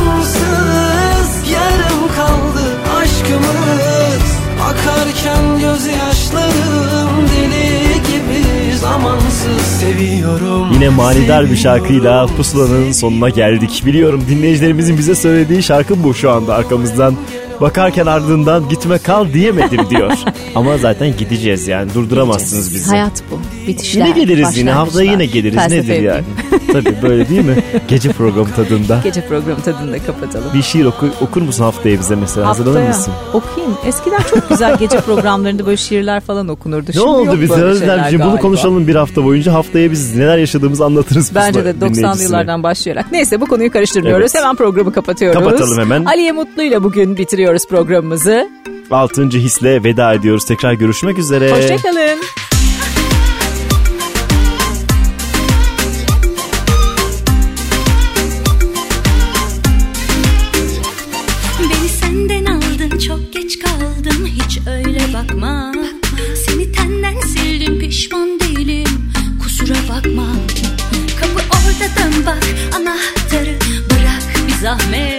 Akarken gözyaşlarım deli gibi zamansız Seviyorum Yine manidar bir şarkıyla pusulanın sonuna geldik. Biliyorum dinleyicilerimizin bize söylediği şarkı bu şu anda arkamızdan. Bakarken ardından gitme kal diyemedim diyor. Ama zaten gideceğiz yani durduramazsınız bizi. Hayat bu. Bitişler. Yine geliriz yine haftaya yine geliriz Felsefe nedir yani. Tabii böyle değil mi? Gece programı tadında. Gece programı tadında kapatalım. Bir şiir oku, okur musun haftaya bize mesela hazırlanır Haftaya mısın? okuyayım. Eskiden çok güzel gece programlarında böyle şiirler falan okunurdu. Ne Şimdi oldu bize Özlemciğim bunu konuşalım bir hafta boyunca haftaya biz neler yaşadığımızı anlatırız. Bence de pusula 90'lı dinleyicisine. yıllardan başlayarak. Neyse bu konuyu karıştırmıyoruz. Evet. Hemen programı kapatıyoruz. Kapatalım hemen. Aliye Mutlu ile bugün bitiriyoruz programımızı. Altıncı hisle veda ediyoruz. Tekrar görüşmek üzere. Hoşçakalın. Beni